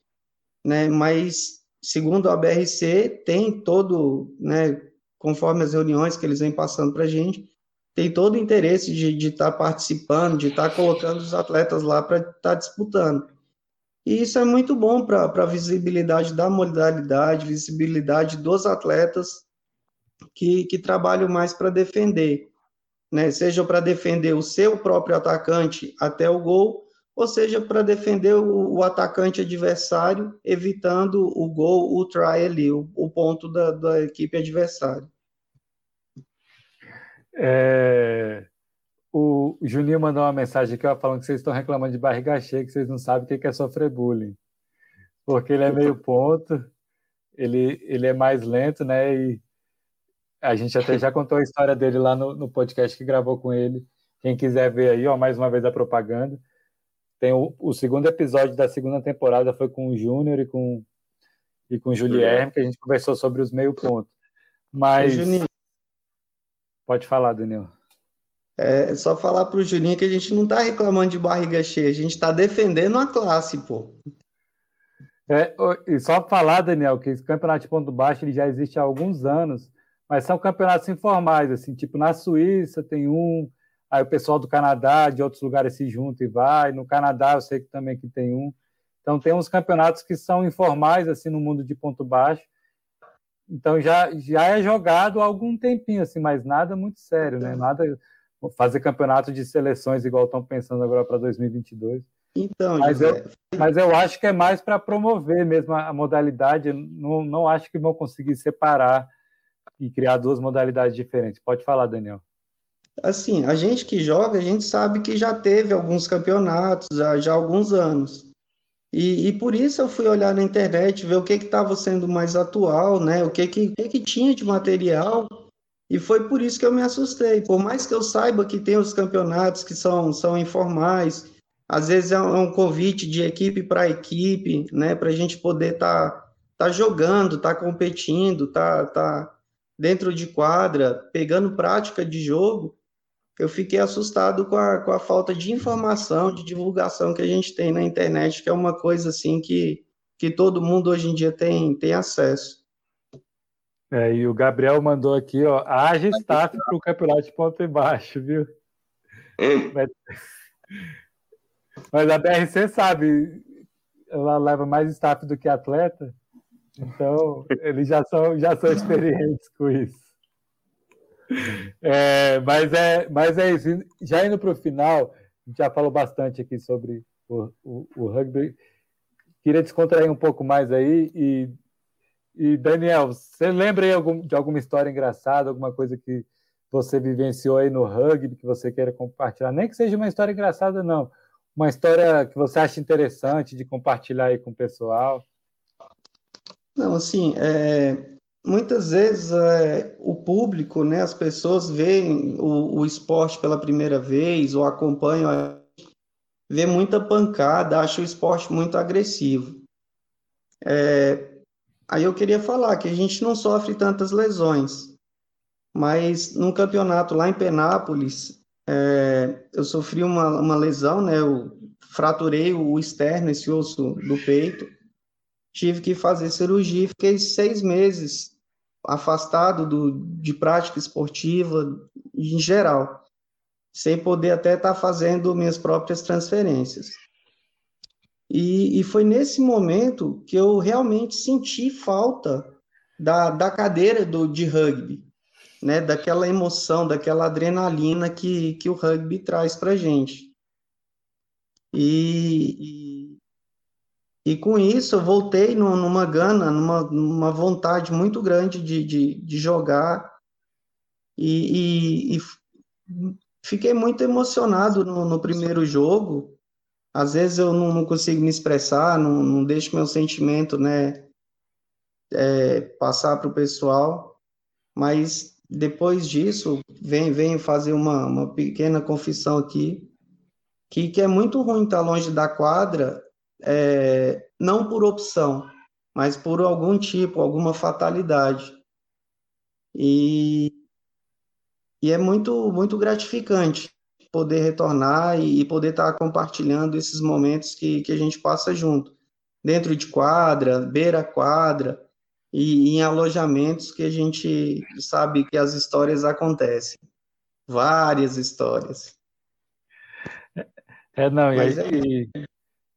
né? Mas segundo a BRC tem todo, né, conforme as reuniões que eles vêm passando para a gente, tem todo o interesse de estar tá participando, de estar tá colocando os atletas lá para estar tá disputando. E isso é muito bom para a visibilidade da modalidade, visibilidade dos atletas que, que trabalham mais para defender, né? seja para defender o seu próprio atacante até o gol, ou seja para defender o, o, atacante adversário, evitando o gol, o try ali, o, o ponto da, da equipe adversária. É, o Juninho mandou uma mensagem aqui ó, falando que vocês estão reclamando de barriga cheia, que vocês não sabem o que é sofrer bullying. Porque ele é meio ponto, ele, ele é mais lento, né? E a gente até já contou a história dele lá no, no podcast que gravou com ele. Quem quiser ver aí, ó, mais uma vez a propaganda. Tem o, o segundo episódio da segunda temporada foi com o Júnior e com, e com o Julierme, que a gente conversou sobre os meio pontos. Mas. Juninho, Pode falar, Daniel. É só falar para o Juninho que a gente não está reclamando de barriga cheia, a gente está defendendo a classe, pô. É, e só falar, Daniel, que esse campeonato de ponto baixo ele já existe há alguns anos, mas são campeonatos informais, assim, tipo na Suíça tem um, aí o pessoal do Canadá, de outros lugares se junta e vai, no Canadá eu sei que também que tem um. Então tem uns campeonatos que são informais, assim, no mundo de ponto baixo, então já, já é jogado há algum tempinho, assim, mas nada muito sério, né? Nada fazer campeonato de seleções igual estão pensando agora para 2022. Então, mas eu, mas eu acho que é mais para promover mesmo a, a modalidade. Não, não acho que vão conseguir separar e criar duas modalidades diferentes. Pode falar, Daniel. Assim, a gente que joga, a gente sabe que já teve alguns campeonatos já, já há alguns anos. E, e, por isso eu fui olhar na internet, ver o que estava sendo mais atual, né? O que, que, que, que tinha de material. E foi por isso que eu me assustei. Por mais que eu saiba que tem os campeonatos que são, são informais, às vezes é um, é um convite de equipe para equipe, né? Para a gente poder estar tá, tá jogando, tá competindo, tá, tá dentro de quadra, pegando prática de jogo eu fiquei assustado com a, com a falta de informação, de divulgação que a gente tem na internet, que é uma coisa assim que, que todo mundo hoje em dia tem, tem acesso. É, e o Gabriel mandou aqui, ó, haja staff para o campeonato de ponto e baixo, viu? Mas, mas a BRC sabe, ela leva mais staff do que atleta, então eles já são, já são experientes com isso. É, mas, é, mas é isso. Já indo para o final, a gente já falou bastante aqui sobre o, o, o, rugby. Queria descontrair um pouco mais aí. E, e Daniel, você lembra aí de alguma história engraçada, alguma coisa que você vivenciou aí no rugby que você queira compartilhar? Nem que seja uma história engraçada, não. Uma história que você acha interessante de compartilhar aí com o pessoal. Não, assim, é, muitas vezes é, o público, né, as pessoas veem o, o esporte pela primeira vez ou acompanham, vê muita pancada, acham o esporte muito agressivo. É, aí eu queria falar que a gente não sofre tantas lesões, mas num campeonato lá em Penápolis, é, eu sofri uma, uma lesão, né, eu fraturei o externo, esse osso do peito, tive que fazer cirurgia, fiquei seis meses afastado do, de prática esportiva em geral, sem poder até estar tá fazendo minhas próprias transferências. E, e, foi nesse momento que eu realmente senti falta da, da cadeira do, de rugby, né? daquela emoção, daquela adrenalina que, que o rugby traz para gente. E, e com isso eu voltei no, numa gana, numa, numa vontade muito grande de, de, de jogar. E, e, e, fiquei muito emocionado no, no, primeiro jogo. Às vezes eu não, não consigo me expressar, não, não deixo meu sentimento né, é, passar para o pessoal. Mas depois disso, venho, venho fazer uma, uma pequena confissão aqui, que, que é muito ruim estar longe da quadra é, não por opção, mas por algum tipo, alguma fatalidade. E, e é muito, muito gratificante poder retornar e, poder estar compartilhando esses momentos que, que a gente passa junto, dentro de quadra, beira quadra, e em alojamentos que a gente sabe que as histórias acontecem. Várias histórias. É, não, e, aí, é...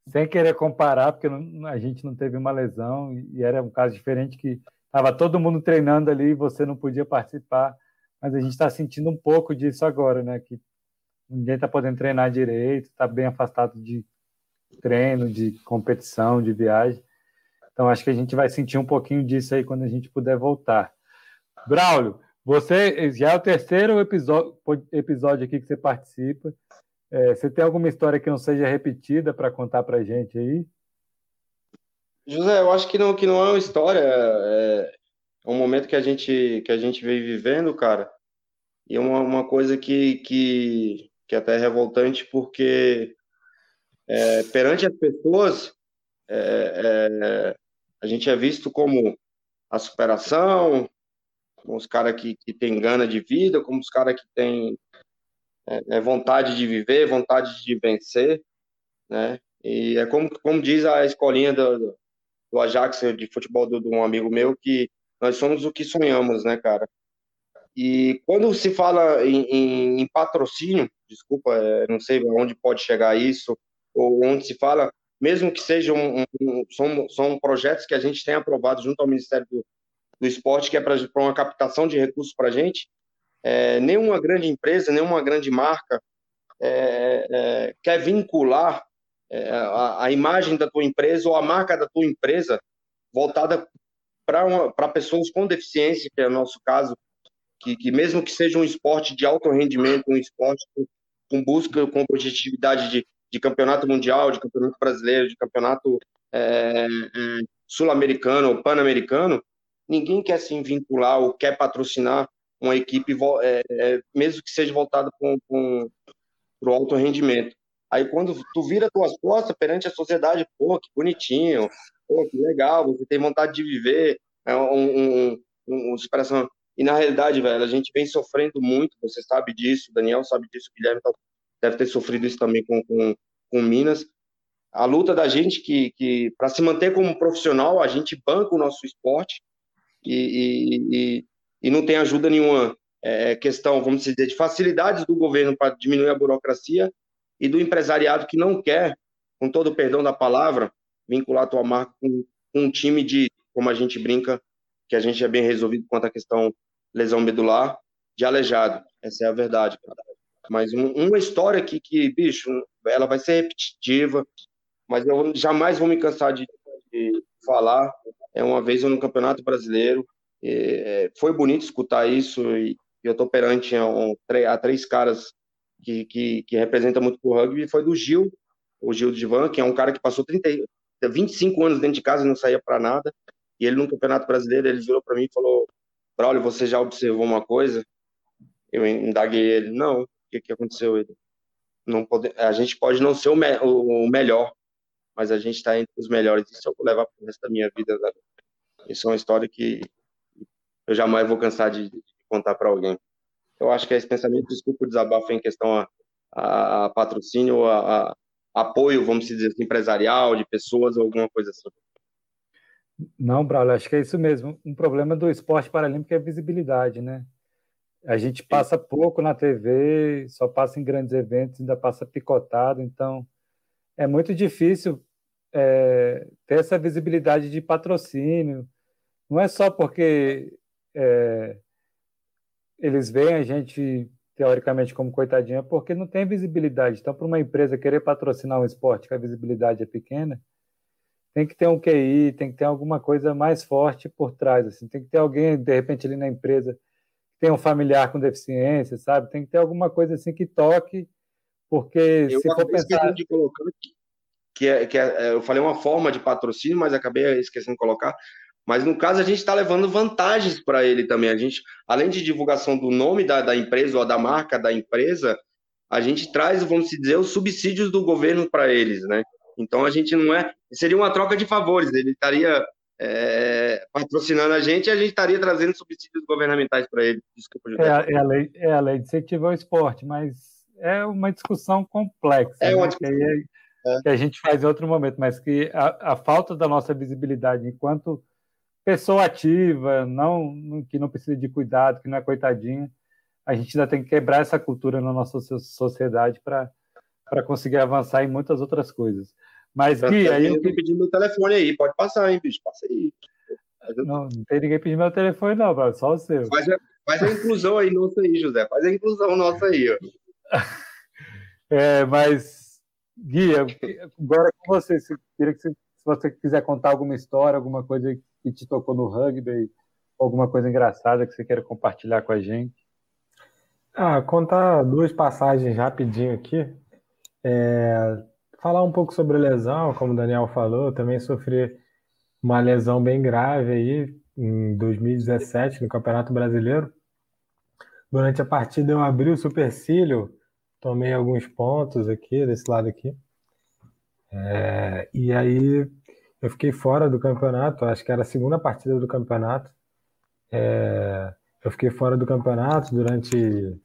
sem querer comparar, porque não, a gente não teve uma lesão e era um caso diferente que estava todo mundo treinando ali e você não podia participar, mas a gente está sentindo um pouco disso agora, né? Que ninguém está podendo treinar direito, está bem afastado de treino, de competição, de viagem. Então acho que a gente vai sentir um pouquinho disso aí quando a gente puder voltar. Braulio, você já é o terceiro episódio, episódio aqui que você participa. É, você tem alguma história que não seja repetida para contar para gente aí? José, eu acho que não, que não é uma história, é, é um momento que a gente que a gente vem vivendo, cara. E é uma, uma coisa que, que, que é até revoltante, porque é, perante as pessoas, é, é, a gente é visto como a superação, como os caras que, que têm gana de vida, como os caras que têm é, é, vontade de viver, vontade de vencer, né? E é como, como diz a escolinha do, do Ajax de futebol de um amigo meu, que nós somos o que sonhamos, né, cara? E quando se fala em, em, em patrocínio, desculpa, é, não sei onde pode chegar isso, ou onde se fala, mesmo que sejam um, um, são, são projetos que a gente tem aprovado junto ao Ministério do, do Esporte, que é para uma captação de recursos para a gente, é, nenhuma grande empresa, nenhuma grande marca é, é, quer vincular é, a, a, imagem da tua empresa ou a marca da tua empresa voltada para pessoas com deficiência, que é o nosso caso, que, que mesmo que seja um esporte de alto rendimento, um esporte com, com busca, com objetividade de, de campeonato mundial, de campeonato brasileiro, de campeonato é, é, sul-americano ou pan-americano, ninguém quer se vincular ou quer patrocinar uma equipe, é, é, mesmo que seja voltada para o alto rendimento. Aí quando tu vira tuas costas perante a sociedade, pô, que bonitinho, pô, que legal, você tem vontade de viver, é um, um, um, um e na realidade, velho, a gente vem sofrendo muito, você sabe disso, Daniel sabe disso, Guilherme deve ter sofrido isso também com, com, com Minas. A luta da gente que, que para se manter como profissional, a gente banca o nosso esporte e, e, e não tem ajuda nenhuma. É, questão, vamos dizer, de facilidades do governo para diminuir a burocracia e do empresariado que não quer, com todo o perdão da palavra, vincular a tua marca com, com um time de, como a gente brinca, que a gente é bem resolvido quanto à questão lesão medular, de aleijado. Essa é a verdade. Mas um, uma história que, que, bicho, ela vai ser repetitiva, mas eu jamais vou me cansar de, de falar. É uma vez eu no Campeonato Brasileiro, é, foi bonito escutar isso e eu estou perante a, um, a, três caras que, que, que representam muito o rugby. Foi do Gil, o Gil Divan, que é um cara que passou 30, 25 anos dentro de casa e não saía para nada. E ele no Campeonato Brasileiro, ele virou para mim e falou: Braulio, você já observou uma coisa? Eu indaguei ele: Não, o que, que aconteceu? Ele, não pode, a gente pode não ser o, me, o melhor, mas a gente está entre os melhores. Isso eu vou levar para o resto da minha vida. Isso é uma história que eu jamais vou cansar de, de contar para alguém. Eu acho que é esse pensamento, desculpa o desabafo em questão a, a, a patrocínio, a, a, apoio, vamos dizer assim, empresarial, de pessoas ou alguma coisa assim. Não, Braulio, acho que é isso mesmo. Um problema do esporte paralímpico é a visibilidade, né? A gente passa pouco na TV, só passa em grandes eventos, ainda passa picotado, então é muito difícil é, ter essa visibilidade de patrocínio. Não é só porque é, eles veem a gente teoricamente como coitadinha porque não tem visibilidade. Então, para uma empresa querer patrocinar um esporte que a visibilidade é pequena, tem que ter um QI, tem que ter alguma coisa mais forte por trás. Assim. Tem que ter alguém, de repente, ali na empresa que tem um familiar com deficiência, sabe? Tem que ter alguma coisa assim que toque, porque eu se for pensar... De colocar que, é, que é, eu falei uma forma de patrocínio, mas acabei esquecendo de colocar, mas no caso a gente está levando vantagens para ele também. A gente, além de divulgação do nome da, da empresa ou da marca da empresa, a gente traz, vamos dizer, os subsídios do governo para eles, né? Então a gente não é. Seria uma troca de favores. Ele estaria é, patrocinando a gente e a gente estaria trazendo subsídios governamentais para ele. Desculpa, é, é, a lei, é a lei de incentivo ao esporte, mas é uma discussão complexa. É uma discussão. Né? Que, é, que, a gente faz em outro momento, mas que a, a falta da nossa visibilidade enquanto pessoa ativa, não que não precisa de cuidado, que não é coitadinho. A gente ainda tem que quebrar essa cultura na nossa sociedade para conseguir avançar em muitas outras coisas. Mas, Gui, aí. Eu pedi meu telefone aí, pode passar, hein, bicho? Passa aí. Não, não tem ninguém pedindo meu telefone, não, bro, só o seu. Faz a, faz a inclusão aí nossa aí, José. Faz a inclusão nossa aí, ó. É, mas, Gui, agora com você, se, queria que você, se você quiser contar alguma história, alguma coisa que te tocou no rugby, alguma coisa engraçada que você queira compartilhar com a gente. Ah, contar duas passagens rapidinho aqui. É, falar um pouco sobre lesão, como o Daniel falou, eu também sofri uma lesão bem grave aí em 2017 no Campeonato Brasileiro. Durante a partida eu abri o supercílio, tomei alguns pontos aqui, desse lado aqui. É, e aí eu fiquei fora do campeonato, acho que era a segunda partida do campeonato. É, eu fiquei fora do campeonato durante,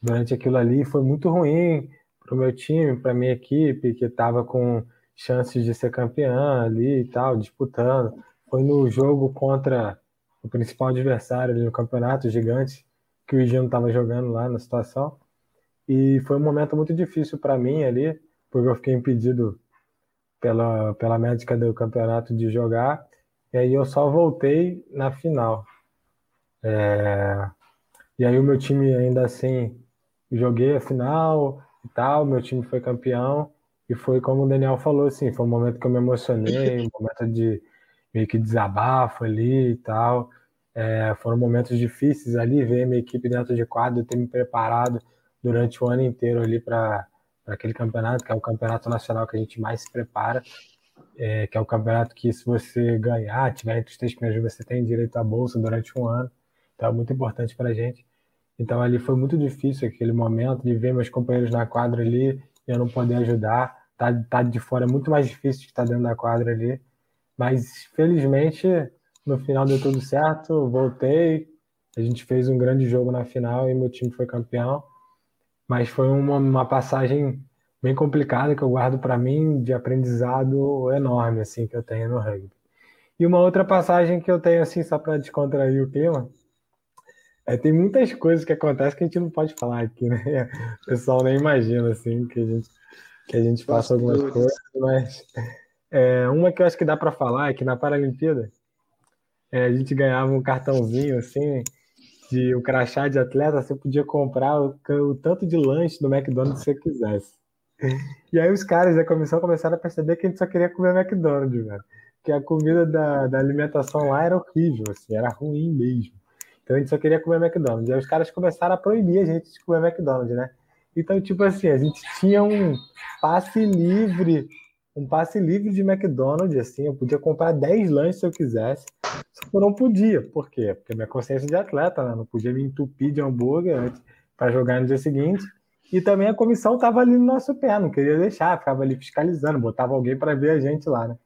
durante aquilo ali, foi muito ruim para o meu time, para minha equipe, que estava com chances de ser campeã ali e tal, disputando. Foi no jogo contra o principal adversário ali no campeonato, gigante, que o Higino estava jogando lá na situação. E foi um momento muito difícil para mim ali, porque eu fiquei impedido pela, pela médica do campeonato de jogar. E aí eu só voltei na final. É... E aí o meu time ainda assim joguei a final e tal, meu time foi campeão. E foi como o Daniel falou, assim, foi um momento que eu me emocionei, um momento de meio que desabafo ali e tal. É, foram momentos difíceis ali, ver minha equipe dentro de quadro, ter me preparado durante o ano inteiro ali para aquele campeonato, que é o campeonato nacional que a gente mais se prepara, é, que é o campeonato que se você ganhar, tiver entre os três primeiros, você tem direito à bolsa durante um ano. Então é muito importante para a gente. Então ali foi muito difícil aquele momento de ver meus companheiros na quadra ali e eu não poder ajudar. Tá, tá de fora é muito mais difícil de estar dentro da quadra ali. Mas felizmente no final deu tudo certo, voltei. A gente fez um grande jogo na final e meu time foi campeão. Mas foi uma, uma passagem bem complicada que eu guardo para mim de aprendizado enorme assim que eu tenho no rugby. E uma outra passagem que eu tenho assim só para descontrair o clima, é, tem muitas coisas que acontecem que a gente não pode falar aqui, né? O pessoal nem imagina assim que a gente que a gente faça algumas coisas, mas é, uma que eu acho que dá para falar é que na Paralimpíada é, a gente ganhava um cartãozinho assim de o um crachá de atleta, você podia comprar o, o, tanto de lanche do McDonald's que você quisesse. E aí os caras da comissão começaram a perceber que a gente só queria comer McDonald's, velho. Que a comida da, da alimentação lá era horrível, assim, era ruim mesmo. Então a gente só queria comer McDonald's. E aí os caras começaram a proibir a gente de comer McDonald's, né? Então, tipo assim, a gente tinha um passe livre, um passe livre de McDonald's, assim, eu podia comprar 10 lanches se eu quisesse, só que eu não podia. Por quê? Porque minha consciência de atleta, né? Não podia me entupir de hambúrguer para jogar no dia seguinte. E também a comissão estava ali no nosso pé, não queria deixar, ficava ali fiscalizando, botava alguém para ver a gente lá, né?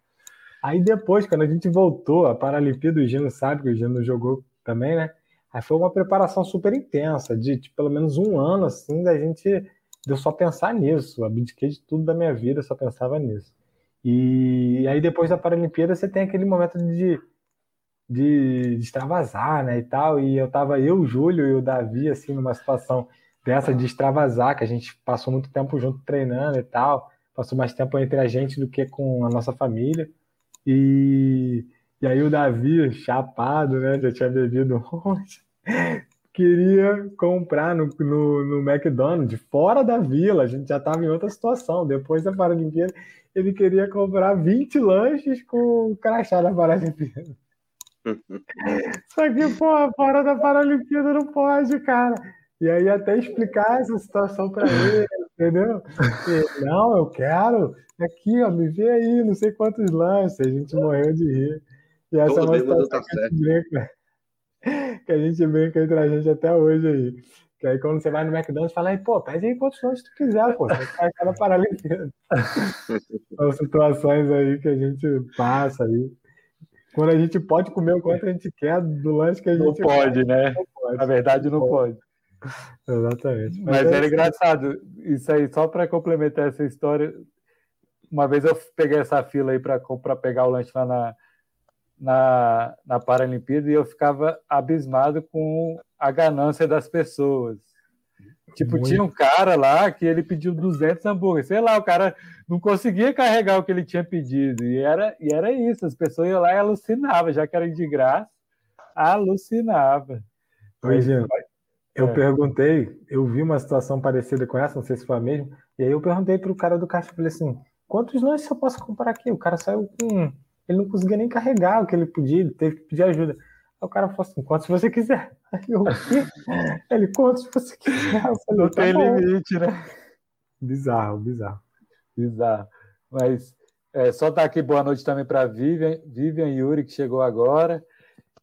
Aí depois, quando a gente voltou, a Paralimpíada, o Gino sabe que o Gino jogou também, né? Aí foi uma preparação super intensa, de, de pelo menos um ano, assim, da gente de eu só pensar nisso. Abdiquei de tudo da minha vida, só pensava nisso. E aí depois da Paralimpíada você tem aquele momento de, de, de extravasar, né, e tal. E eu tava, eu, o Júlio e o Davi, assim, numa situação dessa de extravasar, que a gente passou muito tempo junto treinando e tal. Passou mais tempo entre a gente do que com a nossa família. E e aí o Davi, chapado, né? Já tinha bebido ontem, queria comprar no, no, no, McDonald's, fora da vila. A gente já estava em outra situação. Depois da Paralimpíada, ele queria comprar 20 lanches com crachá da Paralimpíada. Só que, pô, fora da Paralimpíada não pode, cara. E aí até explicar essa situação para ele, entendeu? E, não, eu quero. Aqui, ó, me vê aí, não sei quantos lanches. A gente morreu de rir. E essa Todo é uma situação tá que, gente brinca, que a gente brinca entre a gente até hoje aí. Que aí quando você vai no McDonald's, fala aí, pô, pede aí quantos lanches tu quiser, pô. Ficar aquela Paralimpíada. São situações aí que a gente passa aí. Quando a gente pode comer o quanto a gente quer do lanche que a gente não pode, né? Não pode. Na verdade, não, não pode. pode. Exatamente. Mas, Mas era engraçado. Isso aí, só para complementar essa história, uma vez eu peguei essa fila aí para pegar o lanche lá na, na, na Paralimpíada e eu ficava abismado com a ganância das pessoas. Tipo, Muito. tinha um cara lá que ele pediu 200 hambúrgueres. Sei lá, o cara não conseguia carregar o que ele tinha pedido. E era, e era isso. As pessoas iam lá e alucinavam, já que era de graça, alucinava. Pois é. Eu é. perguntei, eu vi uma situação parecida com essa, não sei se foi a mesma, e aí eu perguntei para o cara do caixa, falei assim, quantos lanches eu posso comprar aqui? O cara saiu com... Ele não conseguia nem carregar o que ele podia, ele teve que pedir ajuda. Aí o cara falou assim, quantos você quiser. Aí eu, ele, quantos você quiser. Eu falei, não tá tem bom. limite, né? Bizarro, bizarro. Bizarro. Mas é, só dar aqui boa noite também para Vivian, Vivian Yuri, que chegou agora.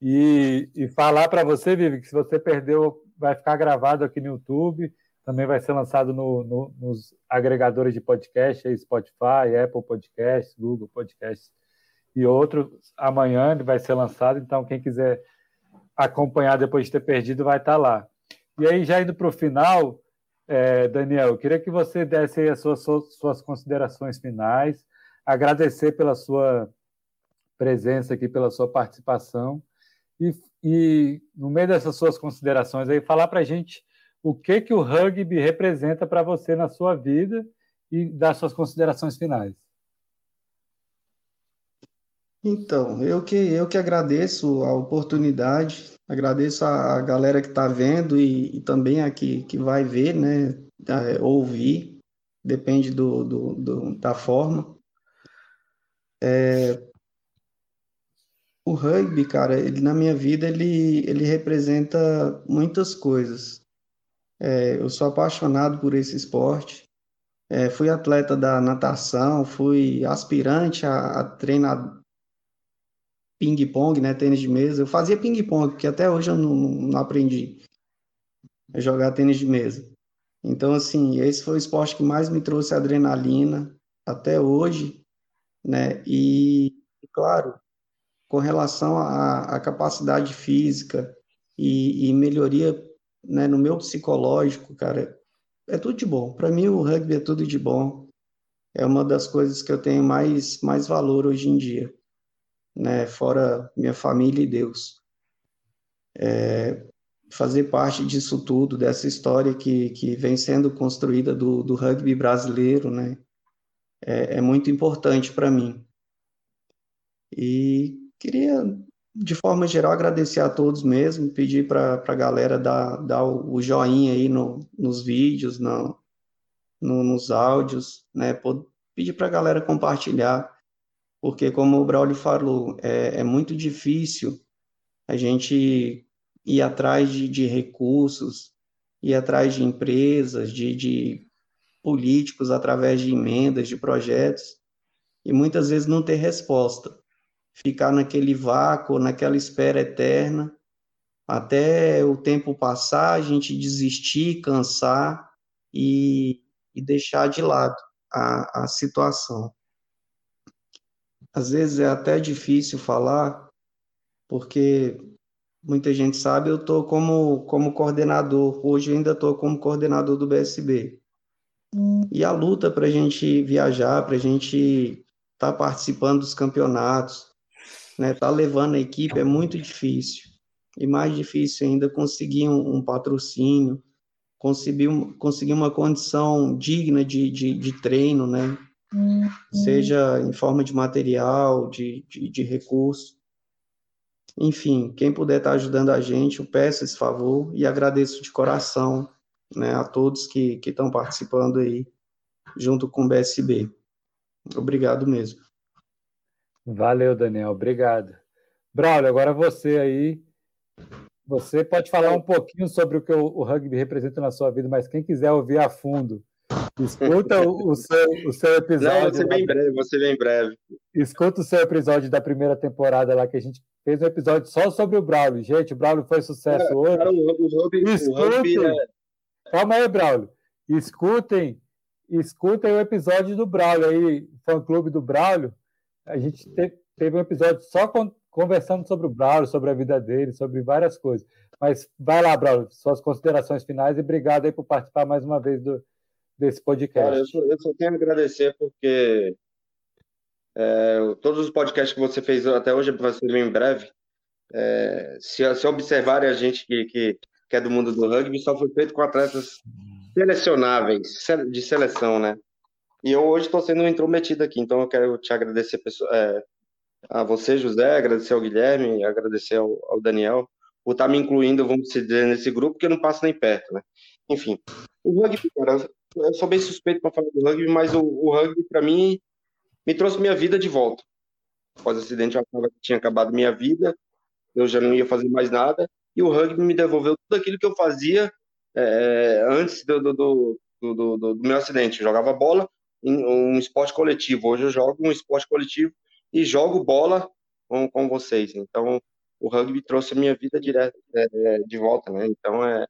E, e falar para você, Vivi, que se você perdeu, vai ficar gravado aqui no YouTube, também vai ser lançado no, no, nos agregadores de podcast, Spotify, Apple Podcasts, Google Podcasts e outros. Amanhã ele vai ser lançado, então quem quiser acompanhar depois de ter perdido vai estar lá. E aí, já indo para o final, é, Daniel, eu queria que você desse as suas, suas considerações finais, agradecer pela sua presença aqui, pela sua participação e, e no meio dessas suas considerações aí, falar para a gente o que, que o rugby representa para você na sua vida e dar suas considerações finais. Então, eu que, eu que agradeço a oportunidade, agradeço a, galera que está vendo e, e, também a que, que vai ver, né, ouvir, depende do, do, do da forma. É, o rugby, cara, ele, na minha vida, ele, ele representa muitas coisas. É, eu sou apaixonado por esse esporte. É, fui atleta da natação, fui aspirante a, a treinar ping-pong, né, tênis de mesa. Eu fazia ping-pong, porque até hoje eu não, não aprendi a jogar tênis de mesa. Então, assim, esse foi o esporte que mais me trouxe adrenalina até hoje, né? E, claro, com relação à, à capacidade física e, e melhoria né, no meu psicológico, cara, é tudo de bom. Para mim, o rugby é tudo de bom. É uma das coisas que eu tenho mais, mais valor hoje em dia, né? Fora minha família e Deus. É, fazer parte disso tudo, dessa história que, que vem sendo construída do, do rugby brasileiro, né? É, é muito importante para mim. E Queria, de forma geral, agradecer a todos mesmo, pedir para a galera dar, dar o joinha aí no, nos vídeos, no, no, nos áudios, né? Pedir para a galera compartilhar, porque, como o Braulio falou, é, é muito difícil a gente ir atrás de, de recursos, ir atrás de empresas, de, de políticos através de emendas, de projetos, e muitas vezes não ter resposta ficar naquele vácuo, naquela espera eterna, até o tempo passar, a gente desistir, cansar e, e deixar de lado a, a situação. Às vezes é até difícil falar, porque muita gente sabe, eu estou como, como coordenador, hoje ainda estou como coordenador do BSB. E a luta para a gente viajar, para a gente estar tá participando dos campeonatos, né, tá levando a equipe é muito difícil. E mais difícil ainda conseguir um, um patrocínio, conseguir, conseguir uma condição digna de, de, de treino, né? Seja em forma de material, de, de, de recurso. Enfim, quem puder estar ajudando a gente, eu peço esse favor e agradeço de coração né, a todos que estão participando aí, junto com o BSB. Obrigado mesmo. Valeu, Daniel. Obrigado. Braulio, agora você aí. Você pode falar um pouquinho sobre o que o, rugby representa na sua vida, mas quem quiser ouvir a fundo, escuta o, seu, o seu episódio. Não, você bem breve, você bem breve. Escuta o seu episódio da primeira temporada lá, que a gente fez um episódio só sobre o Braulio. Gente, o Braulio foi sucesso é, hoje. Cara, o, o rugby, Escutem. O é... Calma aí, Braulio. Escutem, escutem o episódio do Braulio aí, fã-clube do Braulio a gente teve, teve um episódio só con conversando sobre o Braulio, sobre a vida dele, sobre várias coisas. Mas vai lá, Braulio, suas considerações finais e obrigado aí por participar mais uma vez do, desse podcast. Cara, eu, só, eu só tenho a agradecer porque É, todos os podcasts que você fez até hoje vai ser em breve. É, se, se observarem a gente que, que, que, é do mundo do rugby, só foi feito com atletas selecionáveis, de seleção, né? E eu hoje estou sendo intrometido aqui, então eu quero te agradecer é, a você, José, agradecer ao Guilherme, agradecer ao, ao Daniel por estar tá me incluindo, vamos dizer, nesse grupo, que eu não passo nem perto, né? Enfim, o rugby, cara, eu sou bem suspeito para falar do rugby, mas o, o rugby, para mim, me trouxe minha vida de volta. Após o acidente, eu achava que tinha acabado minha vida, eu já não ia fazer mais nada, e o rugby me devolveu tudo aquilo que eu fazia é, antes do do, do, do, do, meu acidente. Eu jogava bola em um esporte coletivo. Hoje eu jogo um esporte coletivo e jogo bola com, com vocês. Então, o rugby trouxe a minha vida direto, é, de volta, né? Então, é,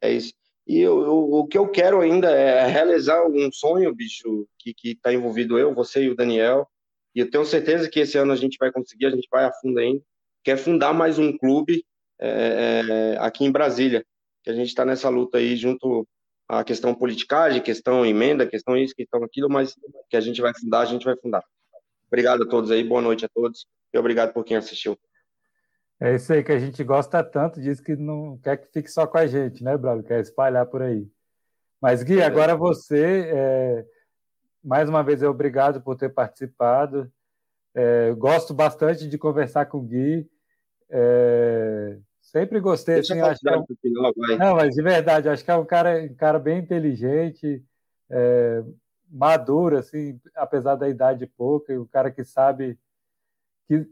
é isso. E eu, eu, o que eu quero ainda é realizar um sonho, bicho, que, que tá envolvido eu, você e o Daniel. E eu tenho certeza que esse ano a gente vai conseguir, a gente vai a fundo ainda que é fundar mais um clube é, é, aqui em Brasília, que a gente está nessa luta aí junto à questão politicagem, questão emenda, questão isso, questão aquilo, mas que a gente vai fundar, a gente vai fundar. Obrigado a todos aí, boa noite a todos e obrigado por quem assistiu. É isso aí que a gente gosta tanto, diz que não quer que fique só com a gente, né, Bravo? Quer espalhar por aí. Mas, Gui, agora você, é... mais uma vez, é obrigado por ter participado. É, gosto bastante de conversar com o Gui. É, sempre gostei. Deixa assim, acho que é um... final, Não, mas de verdade, acho que é um cara, um cara bem inteligente, é, maduro, assim, apesar da idade pouca, e um cara que sabe que,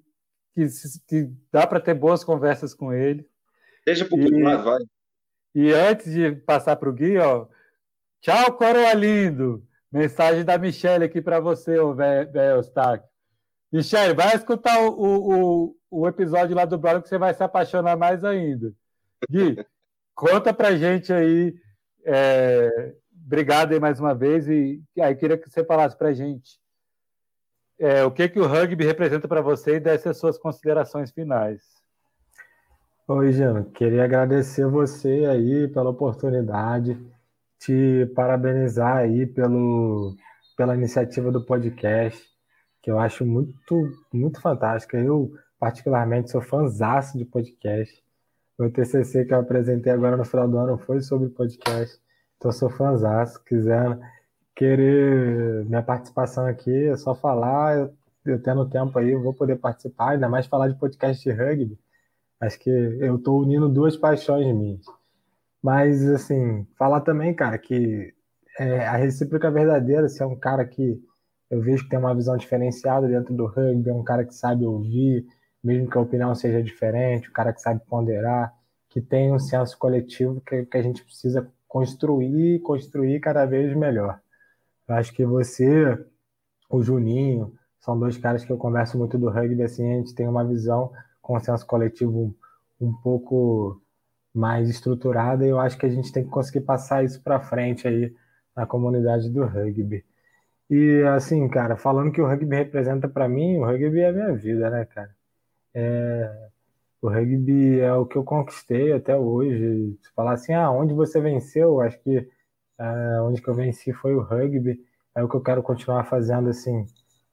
que, que dá para ter boas conversas com ele. Deixa um pouquinho mais, vai. E antes de passar para o Gui, ó, tchau, Coroa Lindo! Mensagem da Michelle aqui para você, ô velho Eustáquio. Michele, vai escutar o, o, o, episódio lá do blog que você vai se apaixonar mais ainda. Gui, conta pra gente aí. É, obrigado aí mais uma vez. E aí queria que você falasse pra gente é, o que, que o rugby representa para você e desse as suas considerações finais. Oi, Jean. Queria agradecer você aí pela oportunidade, te parabenizar aí pelo, pela iniciativa do podcast que eu acho muito, muito fantástica. Eu, particularmente, sou fãzaço de podcast. O TCC que eu apresentei agora no final do ano foi sobre podcast. Então, sou fãzaço. Quiser querer minha participação aqui, é só falar. Eu, eu tendo tempo aí, vou poder participar. Ainda mais falar de podcast de rugby. Acho que eu estou unindo duas paixões minhas. Mas, assim, falar também, cara, que é, a recíproca verdadeira, se é um cara que eu vejo que tem uma visão diferenciada dentro do rugby, é um cara que sabe ouvir, mesmo que a opinião seja diferente, um cara que sabe ponderar, que tem um senso coletivo que, que a gente precisa construir, construir cada vez melhor. Eu acho que você, o Juninho, são dois caras que eu converso muito do rugby, assim, a gente tem uma visão com um senso coletivo um, um pouco mais estruturada e eu acho que a gente tem que conseguir passar isso para frente aí na comunidade do rugby. E assim, cara, falando que o rugby representa para mim, o rugby é a minha vida, né, cara? É, o rugby é o que eu conquistei até hoje. Se falar assim, ah, onde você venceu? Acho que é, onde que eu venci foi o rugby. É o que eu quero continuar fazendo assim,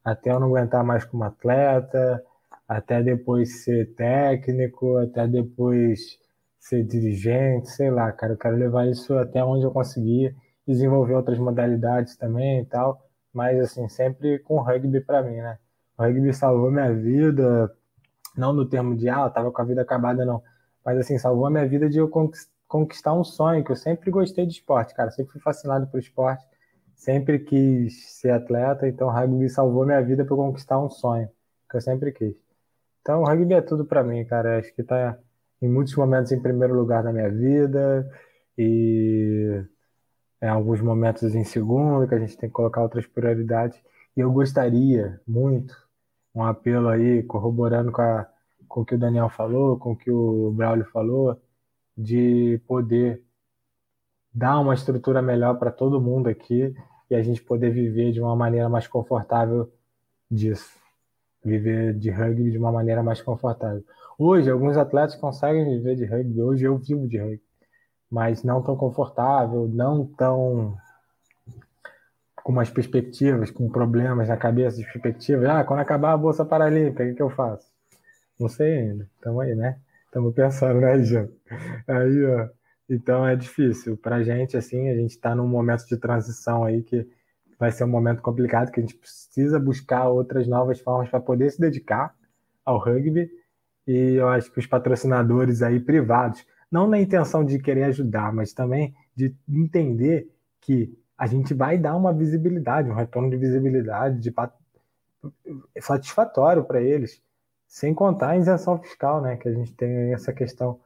até eu não aguentar mais como atleta, até depois ser técnico, até depois ser dirigente, sei lá, cara. Eu quero levar isso até onde eu conseguir, desenvolver outras modalidades também e tal mas assim, sempre com rugby para mim, né? O rugby salvou minha vida, não no termo de, ah, eu tava com a vida acabada, não. Mas assim, salvou a minha vida de eu conquistar um sonho, que eu sempre gostei de esporte, cara. Sempre fui fascinado por esporte, sempre quis ser atleta, então o rugby salvou minha vida para conquistar um sonho, que eu sempre quis. Então o rugby é tudo para mim, cara. Acho que tá em muitos momentos em primeiro lugar na minha vida e é, alguns momentos em segundo, que a gente tem que colocar outras prioridades. E eu gostaria muito, um apelo aí, corroborando com, a, com o que o Daniel falou, com o que o Braulio falou, de poder dar uma estrutura melhor para todo mundo aqui e a gente poder viver de uma maneira mais confortável disso. Viver de rugby de uma maneira mais confortável. Hoje, alguns atletas conseguem viver de rugby, hoje eu vivo de rugby mas não tão confortável, não tão com umas perspectivas, com problemas na cabeça de perspectivas. Ah, quando acabar a Bolsa Paralímpica, o que, eu faço? Não sei ainda. Estamos aí, né? Estamos pensando, né, Jean? Aí, ó. Então é difícil. Para a gente, assim, a gente está num momento de transição aí que vai ser um momento complicado, que a gente precisa buscar outras novas formas para poder se dedicar ao rugby. E eu acho que os patrocinadores aí privados, não na intenção de querer ajudar, mas também de entender que a gente vai dar uma visibilidade, um retorno de visibilidade de satisfatório para eles, sem contar a isenção fiscal, né? Que a gente tem essa questão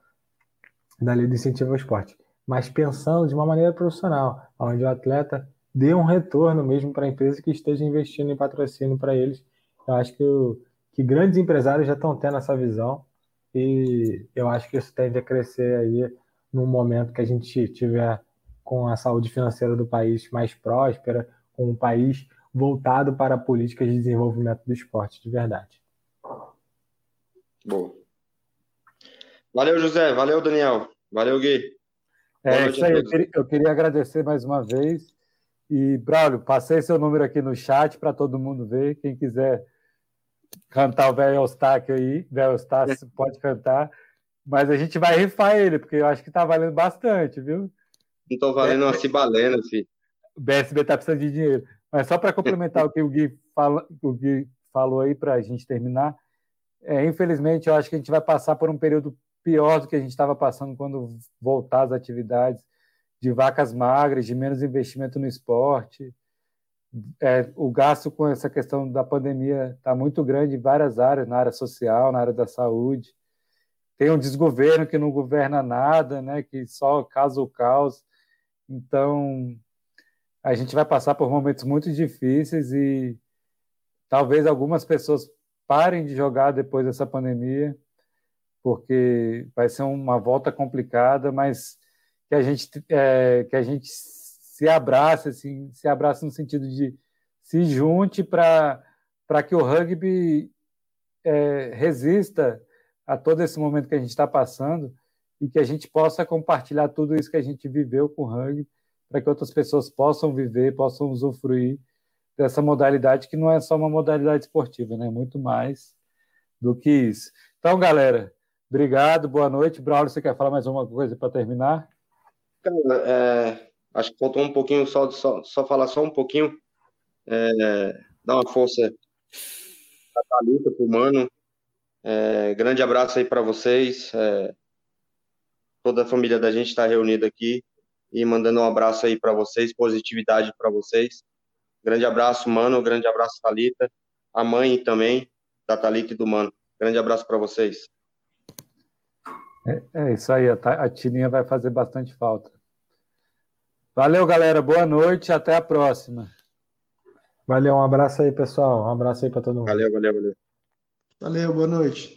da lei do incentivo ao esporte. Mas pensando de uma maneira profissional, onde o atleta dê um retorno mesmo para a empresa que esteja investindo em patrocínio para eles. Eu acho que, o, que grandes empresários já estão tendo essa visão e eu acho que isso tende a crescer aí no momento que a gente tiver com a saúde financeira do país mais próspera, com um país voltado para políticas de desenvolvimento do esporte de verdade. Bom. Valeu, José. Valeu, Daniel. Valeu, Gui. É isso aí. Eu queria, eu queria agradecer mais uma vez e, Braulio, passei seu número aqui no chat para todo mundo ver. Quem quiser cantar o velho Eustáquio aí, velho Eustáquio é. pode cantar. Mas a gente vai rifar ele, porque eu acho que está valendo bastante, viu? Não estou valendo uma cibalena, filho. O BSB está precisando de dinheiro. Mas só para complementar o que o Gui, fala, o Gui falou aí para a gente terminar, é, infelizmente eu acho que a gente vai passar por um período pior do que a gente estava passando quando voltar às atividades de vacas magras, de menos investimento no esporte. É, o gasto com essa questão da pandemia está muito grande em várias áreas, na área social, na área da saúde. Tem um desgoverno que não governa nada, né, que só causa o caos. Então, a gente vai passar por momentos muito difíceis e talvez algumas pessoas parem de jogar depois dessa pandemia, porque vai ser uma volta complicada, mas que a gente, é, que a gente se abrace, assim, se abrace no sentido de se junte para que o rugby é, resista a todo esse momento que a gente está passando e que a gente possa compartilhar tudo isso que a gente viveu com o rugby para que outras pessoas possam viver, possam usufruir dessa modalidade que não é só uma modalidade esportiva, né? Muito mais do que isso. Então, galera, obrigado, boa noite. Braulio, você quer falar mais uma coisa para terminar? é, acho que faltou um pouquinho, só, só, só falar só um pouquinho, é, dar uma força para Thalita, para o Mano. É, grande abraço aí para vocês. É, toda a família da gente está reunida aqui e mandando um abraço aí para vocês, positividade para vocês. Grande abraço, Mano. Grande abraço, Thalita. A mãe também, da Thalita e do Mano. Grande abraço para vocês. É, é, isso aí, a, a tirinha vai fazer bastante falta. Valeu, galera. Boa noite. Até a próxima. Valeu, um abraço aí, pessoal. Um abraço aí para todo mundo. Valeu, valeu, valeu. Valeu, boa noite.